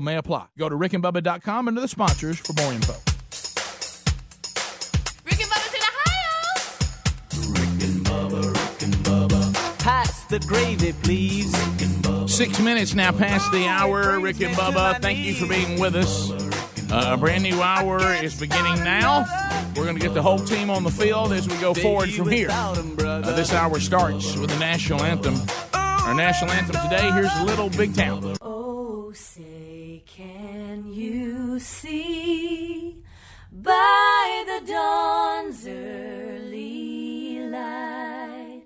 may apply. Go to rickandbubba.com under the sponsors for more info. Rick and Bubba's in Ohio. Rick and Bubba. Pass the gravy, please. Six minutes now past the hour. Rick and Bubba, thank you for being with us. Uh, a brand new hour is beginning now. We're going to get the whole team on the field as we go forward from here. Uh, this hour starts with the national anthem. Our national anthem today, here's Little Big Town. Oh, say, can see by the dawn's early light.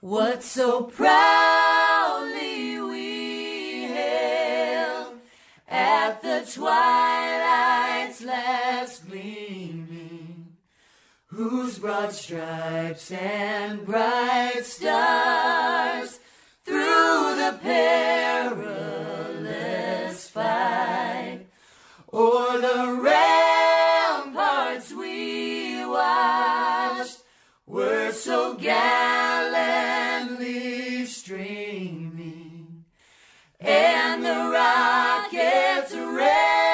What so proudly we hailed at the twilight's last gleaming, whose broad stripes and bright stars through the perilous fight o'er the ramparts we watched were so gallantly streaming, and the rocket's red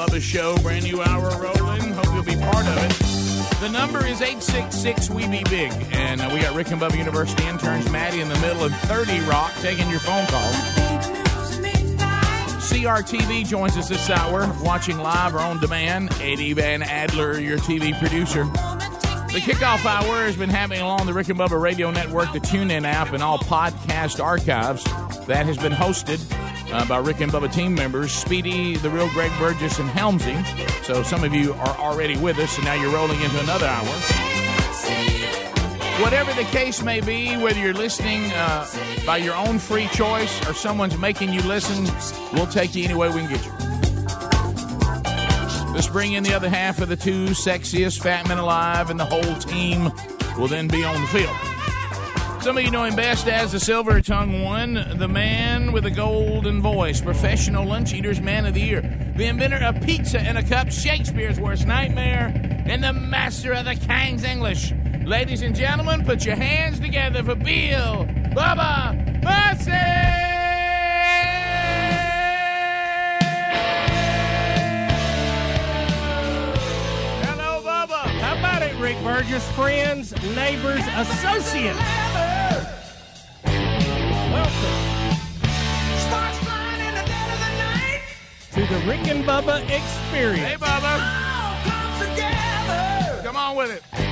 Bubba show, brand new hour rolling. Hope you'll be part of it. The number is 866 We Be Big. And uh, we got Rick and Bubba University interns, Maddie in the middle, and 30 Rock taking your phone calls. CRTV joins us this hour, watching live or on demand. Eddie Van Adler, your TV producer. The kickoff hour has been happening along the Rick and Bubba Radio Network, the TuneIn app, and all podcast archives. That has been hosted uh, by Rick and Bubba team members, Speedy, the real Greg Burgess, and Helmsy. So some of you are already with us, and now you're rolling into another hour. Whatever the case may be, whether you're listening uh, by your own free choice or someone's making you listen, we'll take you any way we can get you. Let's bring in the other half of the two sexiest fat men alive, and the whole team will then be on the field. Some of you know him best as the silver tongue one, the man with a golden voice, professional lunch eaters man of the year, the inventor of pizza in a cup, Shakespeare's worst nightmare, and the master of the King's English. Ladies and gentlemen, put your hands together for Bill Bubba Hello, Bubba. How about it, Rick Burgess? Friends, neighbors, associates. The Rick and Bubba experience. Hey, Bubba. Come on with it.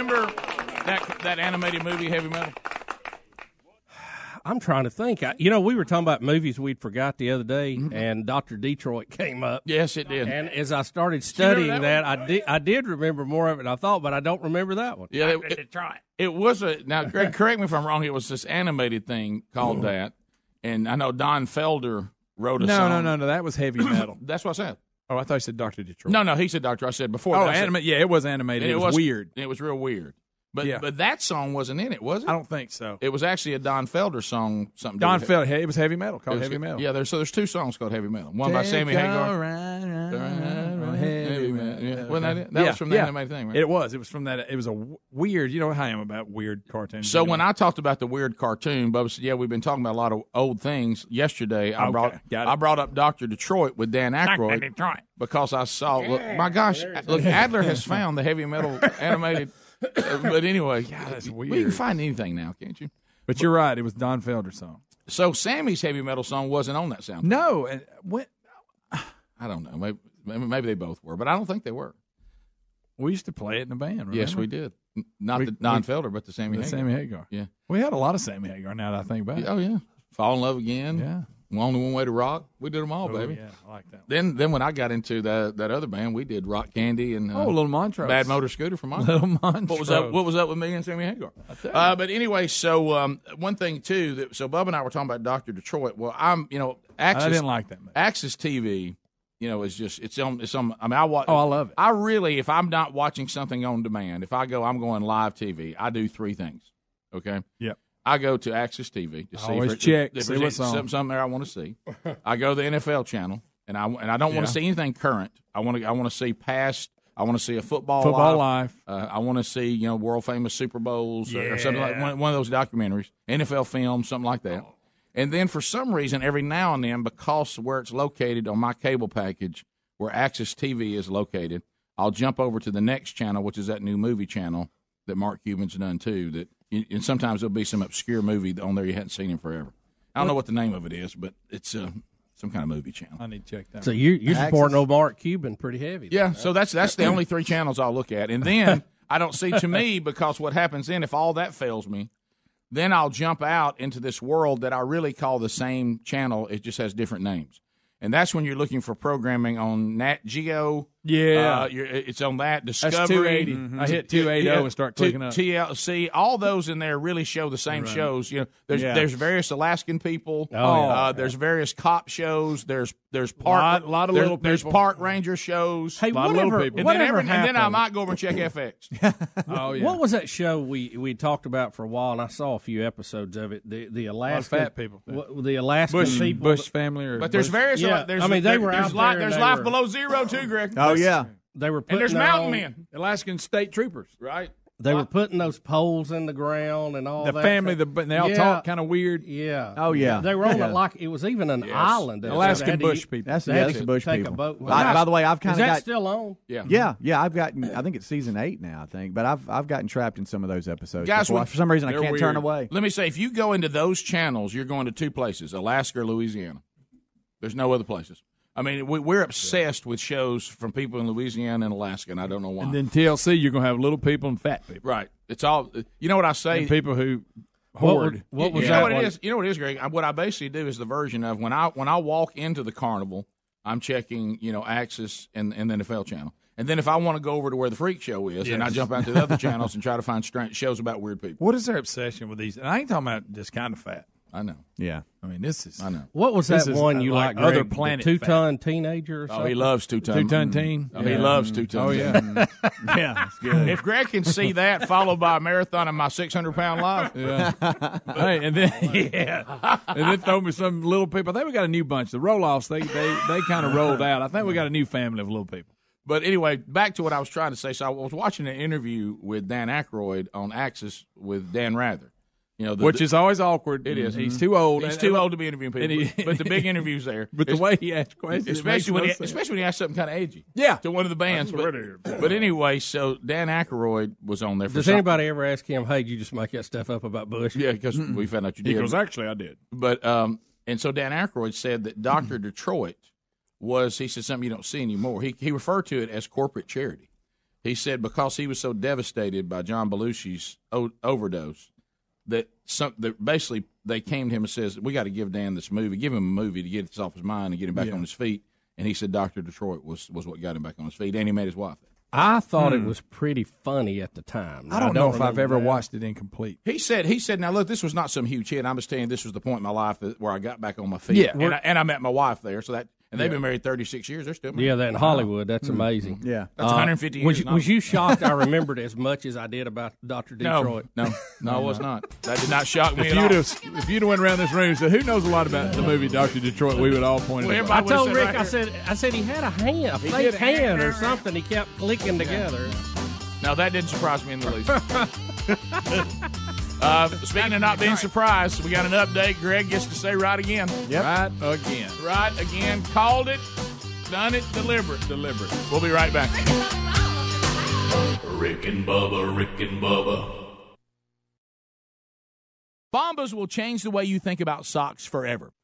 Remember that that animated movie, Heavy Metal? I'm trying to think. I, you know, we were talking about movies we'd forgot the other day, mm-hmm. and Doctor Detroit came up. Yes, it did. And as I started studying that that, I did I did remember more of it I thought, but I don't remember that one. Yeah, it, it, it was a now. Greg, correct me if I'm wrong. It was this animated thing called mm-hmm. that, and I know Don Felder wrote a No, song. no, no, no. That was heavy metal. That's what I said. Oh, I thought you said Doctor Detroit. No, no, he said Doctor. I said before. Oh, that, I said- anima- Yeah, it was animated. and It, was, weird. It was real weird. But Yeah. but that song wasn't in it, was it? I don't think so. It was actually a Don Felder song. Something. Don Felder. It was heavy metal. it Called was- heavy metal. Yeah, there's so there's two songs called Heavy Metal. One by Sammy Hagar. Heavy metal. Yeah. Wasn't that it? That Yeah, was from the yeah. animated thing, right? It was. It was from that. It was a w- weird. You know how I am about weird cartoons. So anyway. when I talked about the weird cartoon, Bubba said, "Yeah, we've been talking about a lot of old things." Yesterday, I Okay, brought. I brought up Doctor Detroit with Dan Aykroyd Detroit. because I saw. Look, my gosh, look, Adler has found the heavy metal animated. uh, but anyway, that's We can find anything now, can't you? But you're right. It was Don Felder song. So Sammy's heavy metal song wasn't on that sound. No, and when, I don't know. Maybe, maybe they both were, but I don't think they were. we used to play it in the band. Remember? Yes, we did. Not We- the Don we- Felder, but the Sammy. The Hagar. Sammy Hagar. Yeah. We had a lot of Sammy Hagar. Now that I think about it. Oh yeah. Fall in love again. Yeah. Only one way to rock. We did them all, Oh, baby. yeah, I like that. Then then when I got into that that other band, we did Rock Candy and uh, Oh, little Montrose. Bad Motor Scooter from Montrose. Little Montrose. What was up? What was up with me and Sammy Hagar? Uh, but anyway, so um, one thing too. That, so Bub and I were talking about Doctor Detroit. Well, I'm you know AXS. I didn't like that. Much. AXS TV. You know, is just it's on. It's on. I mean, I watch. Oh, I love it. I really, if I'm not watching something on demand, if I go, I'm going live TV. I do three things. Okay. Yep. I go to AXS TV to see Always if it- check, if see there's what's on. something, something there I want to see. I go to the NFL channel, and I and I don't want Yeah. to see anything current. I want to I want to see past. I want to see a football Football live. life. Uh, I want to see you know world famous Super Bowls or, or something like one, one of those documentaries, NFL films, something like that. And then for some reason, every now and then, because where it's located on my cable package, where AXS TV is located, I'll jump over to the next channel, which is that new movie channel that Mark Cuban's done too. That and sometimes there'll be some obscure movie on there you hadn't seen in forever. I don't know what the name of it is, but it's uh, some kind of movie channel. I need to check that. So you you're supporting old Mark Cuban pretty heavy. Yeah, so that's that's the only three channels I'll look at, and then I don't see to me because what happens then if all that fails me, then I'll jump out into this world that I really call the same channel. It just has different names, and that's when you're looking for programming on Nat Geo. Yeah. uh, you're, it's on that That's Discovery. 280. I hit 280 and start T- clicking up. TLC, all those in there really show the same shows. You know, there's Yeah. there's various Alaskan people. Oh, yeah. uh, there's various cop shows. There's there's park Lot- lot of there- little there's park ranger shows. Hey, lot of little people. And then, every, and then I might go over and check FX. oh yeah. What was that show we we talked about for a while, and I saw a few episodes of it. The the Alaskan fat people. what- the Alaskan Bush people. Bush family or But there's various. Yeah, there's, I mean, they there- were there's out li- there and There's life were- below zero too, Greg. Oh Oh, yeah. they were and putting there's mountain on- men, Alaskan state troopers. right? They were putting those poles in the ground and all that. The that. family, stuff. the, they all Yeah. talk kind of weird. Yeah. Oh, yeah. They were on Yeah. it like it was even an island. that Alaskan they Bush eat- people. That's they yeah, that's the Bush take people. A boat. By, by the way, I've kind of gotten. Is that got still on? Yeah. yeah, yeah. I've gotten. I think it's season eight now. I think, but I've I've gotten trapped in some of those episodes. Guys, before. when- for some reason I can't turn away. Let me say, if you go into those channels, you're going to two places: Alaska or Louisiana. There's no other places. I mean, we, we're obsessed with shows from people in Louisiana and Alaska, and I don't know why. And then TLC, you're gonna have little people and fat people, right? It's all. You know what I say? and people who hoard. was, what was you that know what it is? You know what it is, Greg? What I basically do is the version of when I when I walk into the carnival, I'm checking you know AXS and and the NFL channel, and then if I want to go over to where the freak show is, and I jump out to the other channels and try to find strange shows about weird people. What is their obsession with these? And I ain't talking about just kind of fat. I know, Yeah. I mean, this is I know. What was This that is one you like like? other Greg? planet two ton teenager or Oh, he loves two ton. two ton mm-hmm. teen. Oh, He loves two ton. Oh yeah, mm-hmm. yeah, good. If Greg can see that, followed by a marathon of my 600 pound life, Yeah. hey, and then yeah, and then throw me some little people. I think we got a new bunch. The Roloffs they they they kind of rolled out. I think we got a new family of little people. But anyway, back to what I was trying to say. So I was watching an interview with Dan Aykroyd on AXS with Dan Rather. You know, the, Which is always awkward. It is. He's too old. he's And- too old to be interviewing people. he- but the big interviews there. But the way he asks questions, especially when no he, sense. especially when he asked something kind of edgy. Yeah. to one of the bands. But, what it is. but anyway, so Dan Aykroyd was on there. For Does some- anybody ever ask him, "Hey, did you just make that stuff up about Bush?" Yeah, because we found out you he did. goes, actually, I did. But um, and so Dan Aykroyd said that Doctor Detroit was he said something you don't see anymore. He he referred to it as corporate charity. He said because he was so devastated by John Belushi's o- overdose that some that basically they came to him and says we got to give Dan this movie, give him a movie to get this off his mind and get him back Yeah. on his feet. And he said Doctor Detroit was was what got him back on his feet, and he made his wife. I thought it hmm. was pretty funny at the time. I don't, know if I've ever that. watched it incomplete. He said, he said, now look, this was not some huge hit. I'm just telling you, this was the point in my life that, where I got back on my feet. Yeah. and I, and I met my wife there. So that, and they've been married 36 years. They're still married. Yeah, that in Hollywood, that's Hmm. amazing. Yeah. That's 150 years. Was, in was you shocked? I remembered as much as I did about Doctor No, Detroit. no, no, I was not. That did not shock me If at you'd, have, if you'd have went around this room and said, "Who knows a lot about the movie Doctor Detroit?" we would all point Well, it out. I told Rick, right I said, I said he had a hand, a fake did. hand or something. He kept clicking together. Now, that didn't surprise me in the least. uh, speaking of not being surprised, we got an update. Greg gets to say right again. Yep. Right again. Right again. Called it. Done it. Deliberate. Deliberate. We'll be right back. Rick and Bubba, Rick and Bubba. Bombas will change the way you think about socks forever.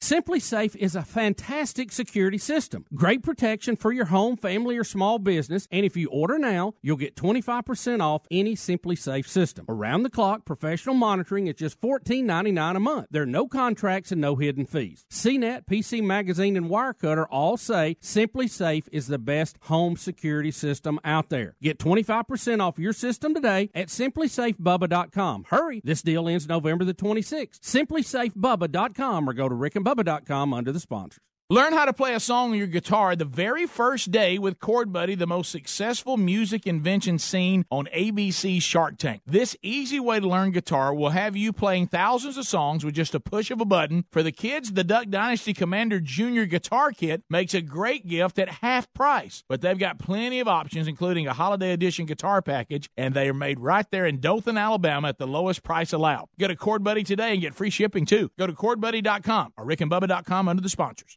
SimpliSafe is a fantastic security system. Great protection for your home, family, or small business. And if you order now, you'll get 25% off any SimpliSafe system. Around the clock, professional monitoring is just $14.99 a month. There are no contracts and no hidden fees. CNET, PC Magazine, and Wirecutter all say SimpliSafe is the best home security system out there. Get 25% off your system today at simplisafebubba.com. Hurry, this deal ends November the 26th. Simplisafebubba.com or go to rickandbubba.com under the sponsors. Learn how to play a song on your guitar the very first day with Chord Buddy, the most successful music invention scene on ABC Shark Tank. This easy way to learn guitar will have you playing thousands of songs with just a push of a button. For the kids, the Duck Dynasty Commander Junior Guitar Kit makes a great gift at half price. But they've got plenty of options, including a holiday edition guitar package, and they are made right there in Dothan, Alabama at the lowest price allowed. Go to Chord Buddy today and get free shipping too. Go to chordbuddy.com or rickandbubba.com under the sponsors.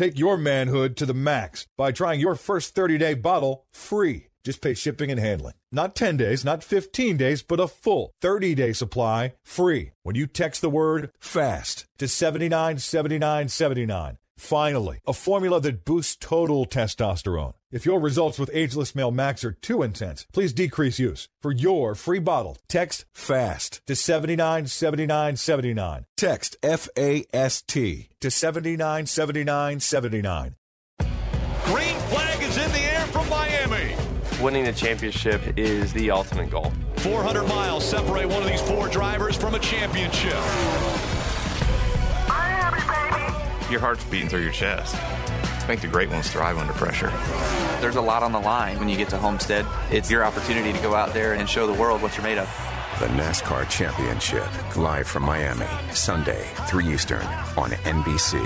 Take your manhood to the max by trying your first 30 day bottle free. Just pay shipping and handling. Not 10 days, not 15 days, but a full 30 day supply free when you text the word FAST to 797979. Finally, a formula that boosts total testosterone. If your results with Ageless Male Max are too intense, please decrease use. For your free bottle, text FAST to 797979. Text F A S T to 797979. Green flag is in the air from Miami. Winning the championship is the ultimate goal. 400 miles separate one of these four drivers from a championship. Your heart's beating through your chest. I think the great ones thrive under pressure. There's a lot on the line when you get to Homestead. It's your opportunity to go out there and show the world what you're made of. The NASCAR Championship, live from Miami, Sunday, 3 Eastern on NBC.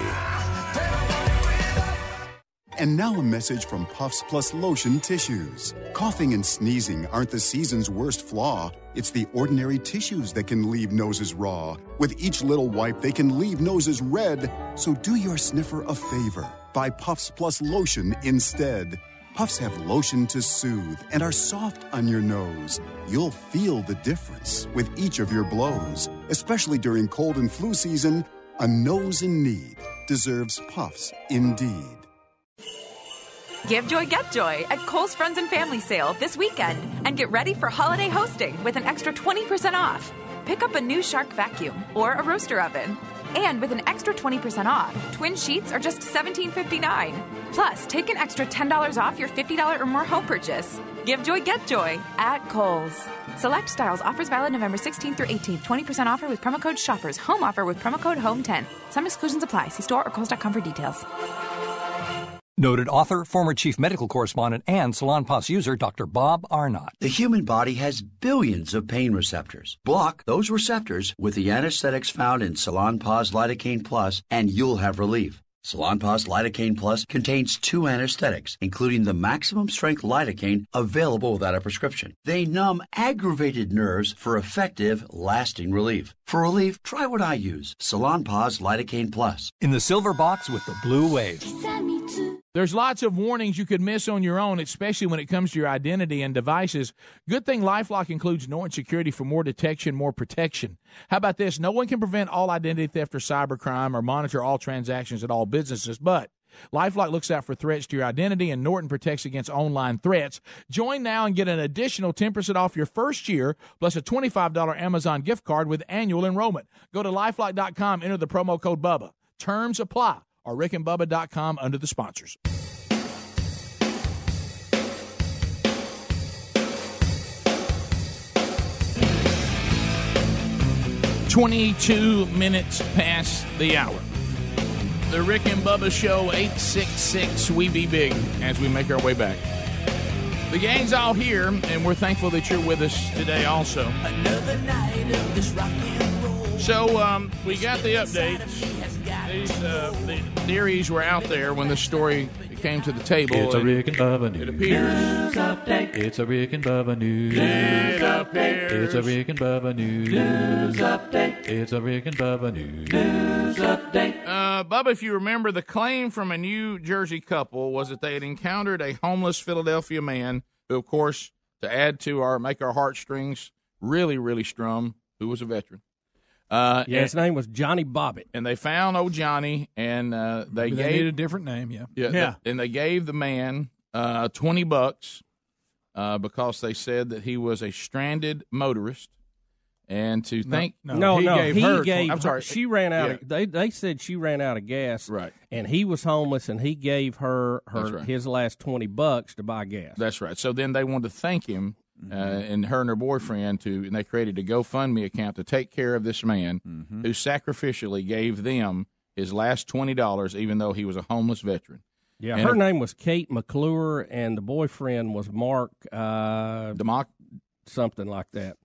And now a message from Puffs Plus Lotion Tissues. Coughing and sneezing aren't the season's worst flaw. It's the ordinary tissues that can leave noses raw. With each little wipe, they can leave noses red. So do your sniffer a favor. Buy Puffs Plus Lotion instead. Puffs have lotion to soothe and are soft on your nose. You'll feel the difference with each of your blows. Especially during cold and flu season, a nose in need deserves Puffs indeed. Give joy, get joy at Kohl's Friends and Family Sale this weekend and get ready for holiday hosting with an extra 20% off. Pick up a new Shark vacuum or a roaster oven. And with an extra 20% off, twin sheets are just $17.59. Plus, take an extra $10 off your $50 or more home purchase. Give joy, get joy at Kohl's. Select styles offers valid November 16th through 18th. 20% offer with promo code SHOPPERS. Home offer with promo code HOME10. Some exclusions apply. See store or Kohl's.com for details. Noted author, former chief medical correspondent, and Salonpas user Dr. Bob Arnot. The human body has billions of pain receptors. Block those receptors with the anesthetics found in Salon Salonpas Lidocaine Plus, and you'll have relief. Salonpas Lidocaine Plus contains two anesthetics, including the maximum strength lidocaine available without a prescription. They numb aggravated nerves for effective, lasting relief. For relief, try what I use Salonpas Lidocaine Plus. In the silver box with the blue wave. There's lots of warnings you could miss on your own, especially when it comes to your identity and devices. Good thing Lifelock includes Norton Security for more detection, more protection. How about this? No one can prevent all identity theft or cybercrime or monitor all transactions at all businesses, but Lifelock looks out for threats to your identity, and Norton protects against online threats. Join now and get an additional 10% off your first year, plus a $25 Amazon gift card with annual enrollment. Go to lifelock.com, enter the promo code BUBBA. Terms apply or rickandbubba.com under the sponsors. Twenty-two minutes past the hour. The Rick and Bubba Show, eight six six. We be big as we make our way back. The gang's all here, and we're thankful that you're with us today. Also, Another night of this rock and roll. So um, we got the update. These uh, the theories were out there when the story came to the table. It's a Rick and Bubba news. It appears. It's a Rick and Bubba news. It appears. It's a Rick and Bubba news. News update. It's a Rick and Bubba news. News update. Uh, Bubba, if you remember, the claim from a New Jersey couple was that they had encountered a homeless Philadelphia man who, of course, to add to our make our heartstrings really, really strum, who was a veteran. Uh, Yeah, his name was Johnny Bobbitt. and they found old Johnny, and uh, they Maybe gave need a different name. Yeah. Yeah, th- and they gave the man uh, twenty bucks uh, because they said that he was a stranded motorist, and to thank No, no, he gave. her. I'm sorry, she ran out. Yeah. Of, they they said she ran out of gas. Right. And he was homeless, and he gave her her right. his last twenty bucks to buy gas. That's right. So then they wanted to thank him uh, and her and her boyfriend to, and they created a GoFundMe account to take care of this man who sacrificially gave them his last twenty dollars, even though he was a homeless veteran. Yeah, And her name was Kate McClure, and the boyfriend was Mark. Uh, Democ, something like that.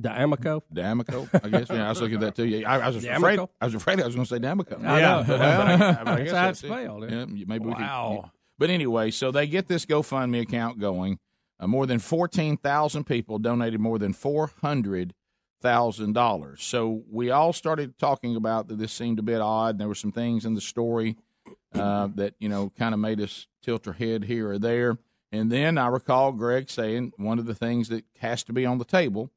D'Amico. D'Amico, I guess. Yeah, I was looking at that too. Yeah, I, I was D'Amico? afraid. I was afraid I was going to say D'Amico. I know. Well, I- I That's guess how it's that's it. spelled, Yeah, maybe we could- Wow. But anyway, so they get this GoFundMe account going. Uh, more than fourteen thousand people donated more than four hundred thousand dollars. So we all started talking about that. This seemed a bit odd. There were some things in the story uh, that you know kind of made us tilt our head here or there. And then I recall Greg saying one of the things that has to be on the table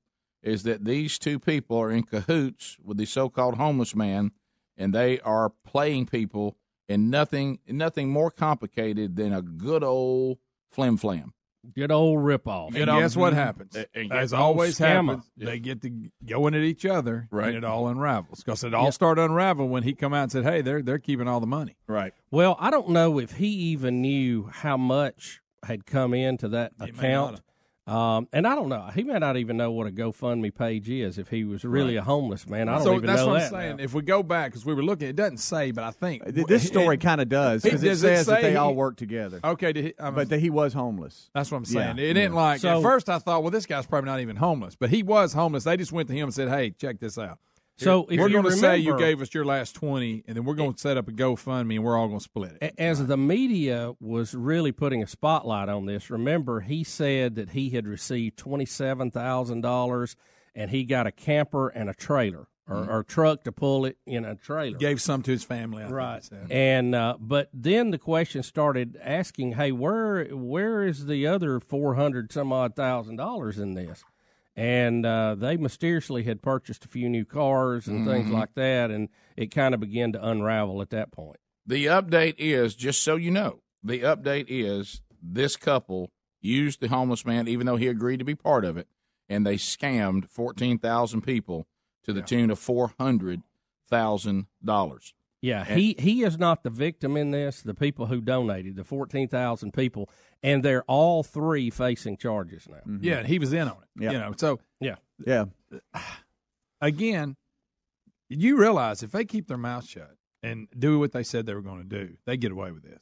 is that these two people are in cahoots with the so-called homeless man, and they are playing people in nothing nothing more complicated than a good old flim flam. Good old ripoff. And guess what mm-hmm. happens? And- and As always scammer. happens, they get to going at each other, Right. and it all unravels. Because it all Yeah. started unraveling when he come out and said, "Hey, they're they're keeping all the money." Right. Well, I don't know if he even knew how much had come into that may account. Um, and I don't know. He may not even know what a GoFundMe page is if he was really Right. a homeless man. I don't so even that's what. I'm saying. now. If we go back, because we were looking, it doesn't say, but I think This story kind of does it- because it does says that say they he- all work together. Okay, did he, I but that he was homeless. That's what I'm Yeah, saying. It didn't yeah. like So- at first. I thought, well, this guy's probably not even homeless, but he was homeless. They just went to him and said, "Hey, check this out. So if we're going to say you gave us your last twenty, and then we're going to set up a GoFundMe, and we're all going to split it." As the media was really putting a spotlight on this, remember he said that he had received twenty seven thousand dollars, and he got a camper and a trailer or, Mhm. or truck to pull it in a trailer. Gave some to his family, I right? And uh, but then the question started asking, "Hey, where where is the other four hundred some odd thousand dollars in this?" And uh, they mysteriously had purchased a few new cars and things Mhm. like that, and it kind of began to unravel at that point. The update is just so you know. The update is this couple used the homeless man, even though he agreed to be part of it, and they scammed fourteen thousand people to the tune of four hundred thousand dollars. Yeah, And- he he is not the victim in this. The people who donated, the fourteen thousand people, and they're all three facing charges now. Mm-hmm. Yeah, and he was in on it. Yeah. You know, so yeah, yeah. Again, you realize if they keep their mouth shut and do what they said they were going to do, they get away with this.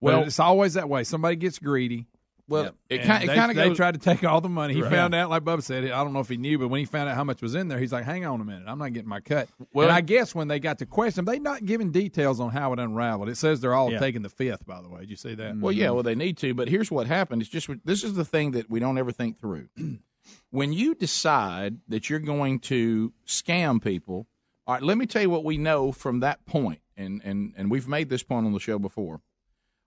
Well- Well, it's always that way. Somebody gets greedy. Well, it kind it they- kind of they goes. tried to take all the money. He Right. found out, like Bubba said, I don't know if he knew, but when he found out how much was in there, he's like, "Hang on a minute, I'm not getting my cut." Well- and I guess when they got to question, they not giving details on how it unraveled. It says they're all Yeah. taking the fifth. By the way, did you see that? Well, yeah, well, they need to, but here's what happened. It's just this is the thing that we don't ever think through. when you decide that you're going to scam people, all right, let me tell you what we know from that point, and and and we've made this point on the show before.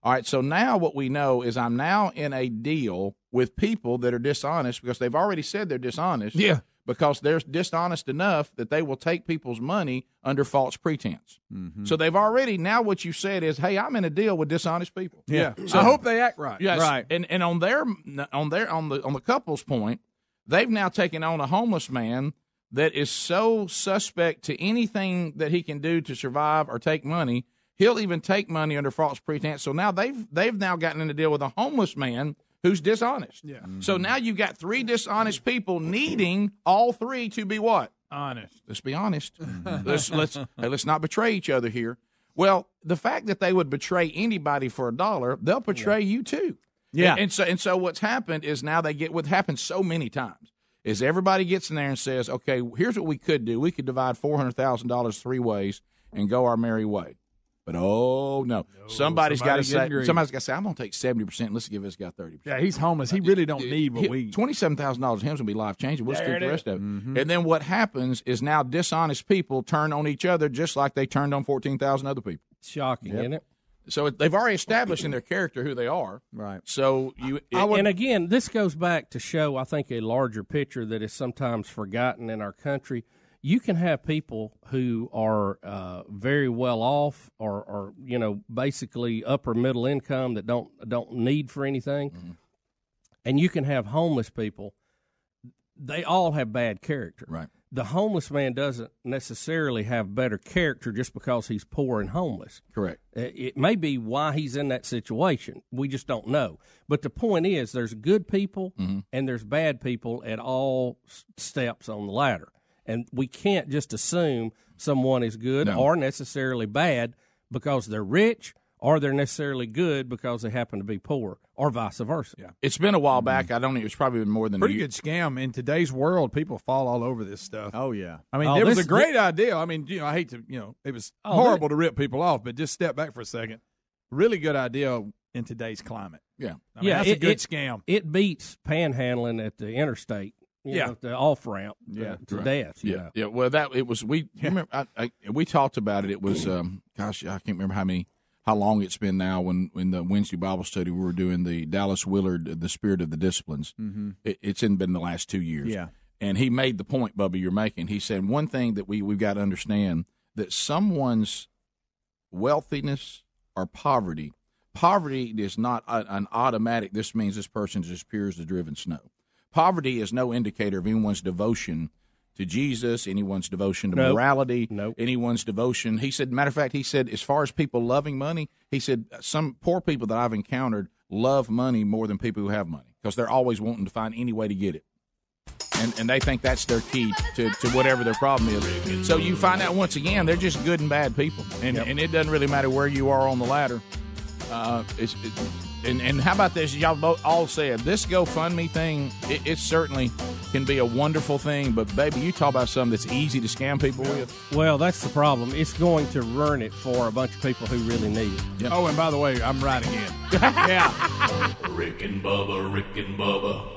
All right, so now what we know is I'm now in a deal with people that are dishonest because they've already said they're dishonest. Yeah. Because they're dishonest enough that they will take people's money under false pretense. Mm-hmm. So they've already now what you said is, hey, I'm in a deal with dishonest people. Yeah. So I hope they act right. Yes, Right. And and on their on their on the on the couple's point, they've now taken on a homeless man that is so suspect to anything that he can do to survive or take money. He'll even take money under false pretense. So now they've they've now gotten in a deal with a homeless man who's dishonest. Yeah. Mm-hmm. So now you've got three dishonest people needing all three to be what? Honest. Let's be honest. Mm-hmm. let's let's hey, let's not betray each other here. Well, the fact that they would betray anybody for a dollar, they'll betray you too. Yeah. And, and so and so what's happened is now they get what happens so many times is everybody gets in there and says, okay, here's what we could do. We could divide four hundred thousand dollars three ways and go our merry way. But oh no, somebody's got to say getting greedy. somebody's got to say I'm going to take seventy percent. Let's give this guy thirty percent. Yeah, he's homeless. He really don't need what we. Twenty-seven thousand dollars. Him's gonna be life changing. We'll There skip it the is. rest of it. Mhm. And then what happens is now dishonest people turn on each other just like they turned on fourteen thousand other people. Shocking, Yep. isn't it? So they've already established in their character who they are. Right. So you and again, this goes back to show, I think, a larger picture that is sometimes forgotten in our country. You can have people who are uh, very well off, or, or you know, basically upper middle income that don't don't need for anything, Mm-hmm. and you can have homeless people. They all have bad character. Right. The homeless man doesn't necessarily have better character just because he's poor and homeless. Correct. Uh, It may be why he's in that situation. We just don't know. But the point is, there's good people Mm-hmm. and there's bad people at all s- steps on the ladder, and we can't just assume someone is good No. or necessarily bad because they're rich, or they're necessarily good because they happen to be poor, or vice versa. Yeah. It's been a while mm-hmm. back. I don't. know. It's probably been more than Pretty a year. good scam in today's world. People fall all over this stuff. Oh yeah. I mean, Oh, it was a great idea. I mean, you know, I hate to, you know, it was Oh, horrible to rip people off, but just step back for a second. Really good idea in today's climate. Yeah. I mean, that's it, a good it- scam. It beats panhandling at the interstate. You Yeah. know, the off ramp. Yeah, to right. death. you Yeah, know. yeah. Well, that it was. We you remember. I, I, we talked about it. It was. Um, gosh, I can't remember how many, how long it's been now. When when the Wednesday Bible study we were doing the Dallas Willard, the Spirit of the Disciplines. Mhm. It, it's in been the last two years. Yeah. And he made the point, Bubba, you're making. He said one thing that we we've got to understand that someone's wealthiness or poverty. Poverty is not a, an automatic. This means this person is as pure as the driven snow. Poverty is no indicator of anyone's devotion to Jesus, anyone's devotion to Nope. morality, Nope. anyone's devotion. He said, matter of fact, he said, as far as people loving money, he said some poor people that I've encountered love money more than people who have money because they're always wanting to find any way to get it. And, and they think that's their key to, to whatever their problem is. So you find out once again, they're just good and bad people. And, and it doesn't really matter where you are on the ladder. Uh, it's, it, and, and how about this? Y'all both all said this GoFundMe thing. It, it certainly can be a wonderful thing, but baby, you talk about something that's easy to scam people with. Well, that's the problem. It's going to ruin it for a bunch of people who really need it. Oh, and by the way, I'm right again. yeah. Rick and Bubba, Rick and Bubba.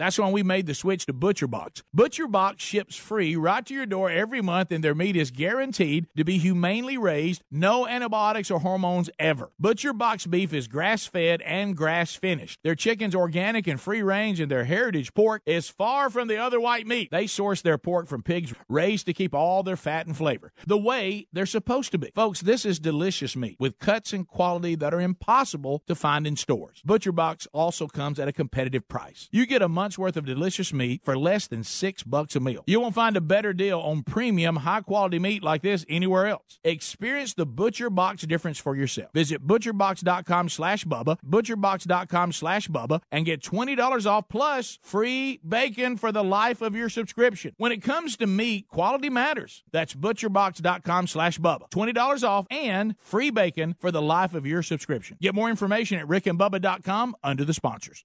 That's why we made the switch to Butcher Box. Butcher Box ships free right to your door every month, and their meat is guaranteed to be humanely raised, no antibiotics or hormones ever. Butcher Box beef is grass fed and grass finished. Their chicken's organic and free range, and their heritage pork is far from the other white meat. They source their pork from pigs raised to keep all their fat and flavor the way they're supposed to be. Folks, this is delicious meat with cuts and quality that are impossible to find in stores. Butcher Box also comes at a competitive price. You get a month's worth of delicious meat for less than six bucks a meal. You won't find a better deal on premium, high quality meat like this anywhere else. Experience the Butcher Box difference for yourself. Visit butcherbox.com slash Bubba, butcherbox.com slash Bubba, and get $20 off plus free bacon for the life of your subscription. When it comes to meat, quality matters. That's butcherbox.com slash Bubba. $20 off and free bacon for the life of your subscription. Get more information at rickandbubba.com under the sponsors.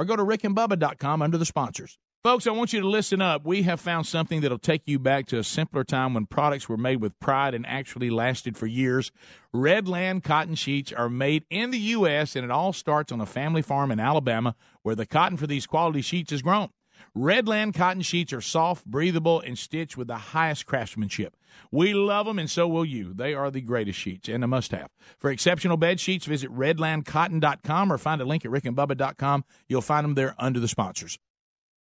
Or go to rickandbubba.com under the sponsors. Folks, I want you to listen up. We have found something that'll take you back to a simpler time when products were made with pride and actually lasted for years. Redland cotton sheets are made in the U.S., and it all starts on a family farm in Alabama where the cotton for these quality sheets is grown. Redland cotton sheets are soft, breathable, and stitched with the highest craftsmanship. We love them, and so will you. They are the greatest sheets and a must have. For exceptional bed sheets, visit redlandcotton.com or find a link at rickandbubba.com. You'll find them there under the sponsors.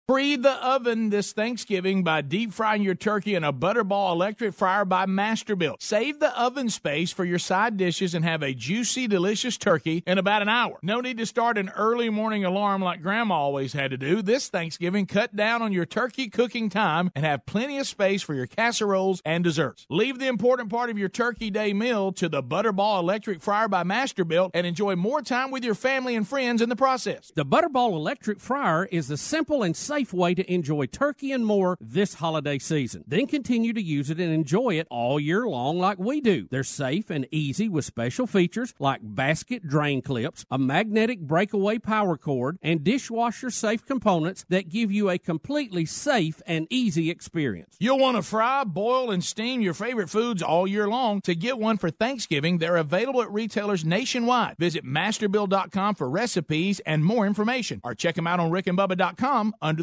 Free the oven this Thanksgiving by deep frying your turkey in a Butterball electric fryer by Masterbuilt. Save the oven space for your side dishes and have a juicy, delicious turkey in about an hour. No need to start an early morning alarm like Grandma always had to do. This Thanksgiving, cut down on your turkey cooking time and have plenty of space for your casseroles and desserts. Leave the important part of your turkey day meal to the Butterball electric fryer by Masterbuilt and enjoy more time with your family and friends in the process. The Butterball electric fryer is the simple and safe way to enjoy turkey and more this holiday season. Then continue to use it and enjoy it all year long like we do. They're safe and easy with special features like basket drain clips, a magnetic breakaway power cord, and dishwasher safe components that give you a completely safe and easy experience. You'll want to fry, boil, and steam your favorite foods all year long. To get one for Thanksgiving, they're available at retailers nationwide. Visit masterbuilt.com for recipes and more information, or check them out on rickandbubba.com under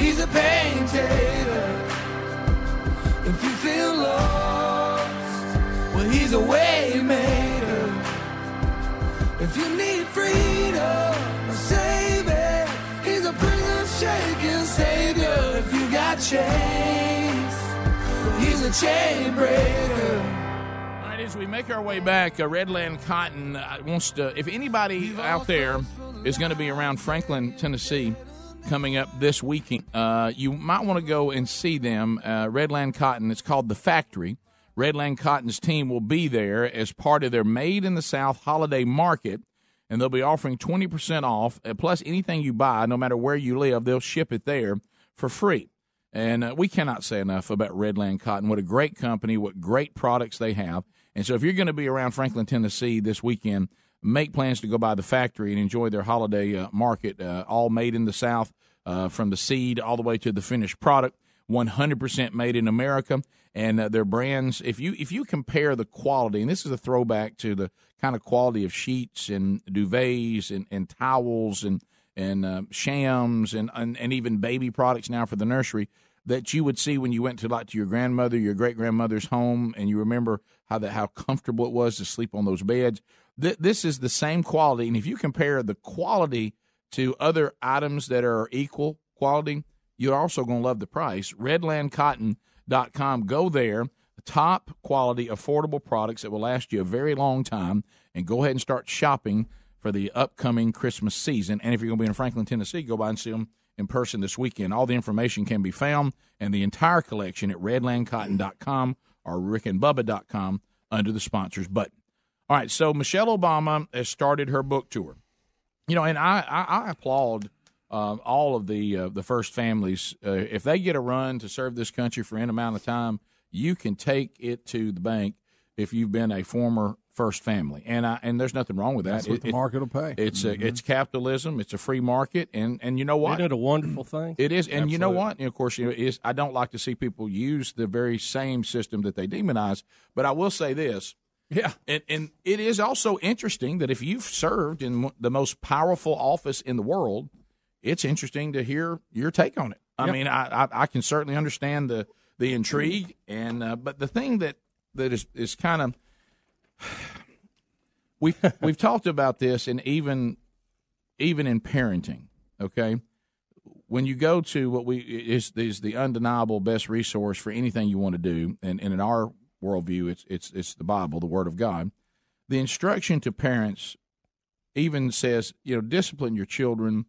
he's a pain taker. If you feel lost, well, he's a way maker. If you need freedom, save it. He's a prison shaking savior. If you got chains, well, he's a chain breaker. All right, as we make our way back, uh, Redland Cotton uh, wants to. If anybody out there is going to be around Franklin, Tennessee, coming up this weekend, uh, you might want to go and see them. Uh, Redland Cotton. It's called the Factory. Redland Cotton's team will be there as part of their Made in the South holiday market, and they'll be offering twenty percent off. uh, Plus, anything you buy, no matter where you live, they'll ship it there for free. And uh, we cannot say enough about Redland Cotton. What a great company, what great products they have. And so, if you're going to be around Franklin, Tennessee this weekend, make plans to go by the factory and enjoy their holiday uh, market, uh, all made in the South, uh, from the seed all the way to the finished product. 100% made in America, and uh, their brands. If you if you compare the quality, and this is a throwback to the kind of quality of sheets and duvets and, and towels and and uh, shams and, and and even baby products now for the nursery that you would see when you went to like to your grandmother, your great grandmother's home, and you remember how that how comfortable it was to sleep on those beds. Th- this is the same quality, and if you compare the quality to other items that are equal quality, you're also going to love the price. Redlandcotton.com. Go there. Top quality, affordable products that will last you a very long time, and go ahead and start shopping for the upcoming Christmas season. And if you're going to be in Franklin, Tennessee, go by and see them in person this weekend. All the information can be found and the entire collection at redlandcotton.com or rickandbubba.com under the sponsors button. All right, so Michelle Obama has started her book tour. You know, and I, I, I applaud um, all of the uh, the first families. Uh, if they get a run to serve this country for any amount of time, you can take it to the bank if you've been a former first family, and I, and there's nothing wrong with that. That's what It- the market will pay. It's Mhm. a, it's capitalism. It's a free market, and and you know what? Isn't it a wonderful thing? It is, and you know what? And of course, you know, is I don't like to see people use the very same system that they demonize. But I will say this, yeah, and and it is also interesting that if you've served in the most powerful office in the world, it's interesting to hear your take on it. I Yep. mean, I, I I can certainly understand the the intrigue, and uh, but the thing that that is is kind of we've we've talked about this, and even even in parenting, okay. When you go to what we is is the undeniable best resource for anything you want to do, and, and in our worldview, it's it's it's the Bible, the Word of God. The instruction to parents even says, you know, discipline your children.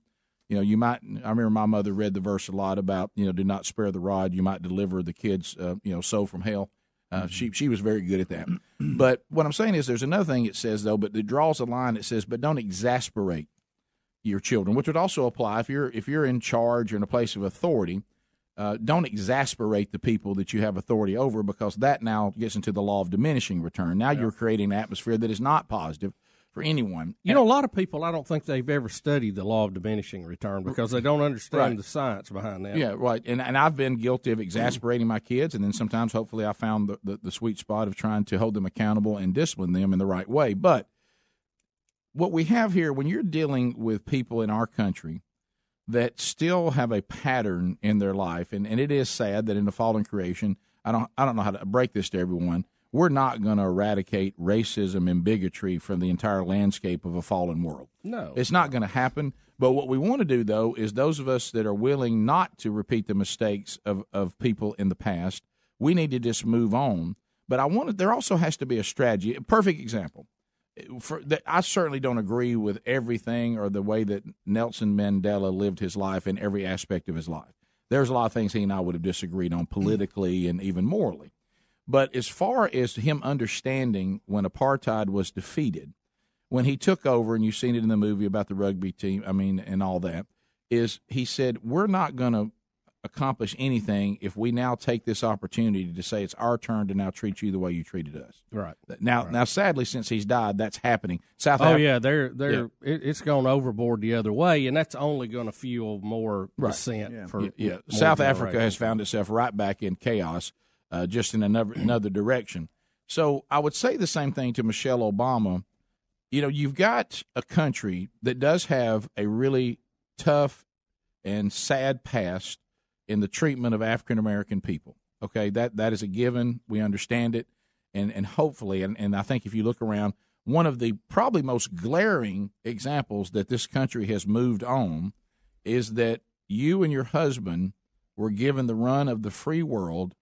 You know, you might. I remember my mother read the verse a lot about, you know, do not spare the rod. You might deliver the kids, uh, you know, soul from hell. Uh, she she was very good at that. But what I'm saying is, there's another thing it says though, but it draws a line. It says, but don't exasperate your children, which would also apply if you're if you're in charge or in a place of authority. Uh, don't exasperate the people that you have authority over because that now gets into the law of diminishing return. Now you're creating an atmosphere that is not positive for anyone. You know, a lot of people, I don't think they've ever studied the law of diminishing return because they don't understand Right. the science behind that. Yeah, right. And and I've been guilty of exasperating my kids, and then sometimes, hopefully, I found the, the, the sweet spot of trying to hold them accountable and discipline them in the right way. But what we have here, when you're dealing with people in our country that still have a pattern in their life, and, and it is sad that in the fallen creation, I don't I don't know how to break this to everyone. We're not going to eradicate racism and bigotry from the entire landscape of a fallen world. No. It's not going to happen. But what we want to do, though, is those of us that are willing not to repeat the mistakes of, of people in the past, we need to just move on. But I want to, there also has to be a strategy. A perfect example. For, that I certainly don't agree with everything or the way that Nelson Mandela lived his life in every aspect of his life. There's a lot of things he and I would have disagreed on mm-hmm. politically and even morally. But as far as him understanding when apartheid was defeated, when he took over, and you've seen it in the movie about the rugby team, I mean, and all that, is he said, We're not going to accomplish anything if we now take this opportunity to say it's our turn to now treat you the way you treated us. Right. Now, now, sadly, since he's died, that's happening. South Oh Af- yeah, they're they're Yeah. It, it's gone overboard the other way, and that's only going to fuel more Right. dissent for yeah, yeah. more South Africa has found itself right back in chaos, uh, just in another another direction. So I would say the same thing to Michelle Obama. You know, you've got a country that does have a really tough and sad past in the treatment of African American people. Okay, that that is a given. We understand it, and and hopefully, and, and I think if you look around, one of the probably most glaring examples that this country has moved on is that you and your husband were given the run of the free world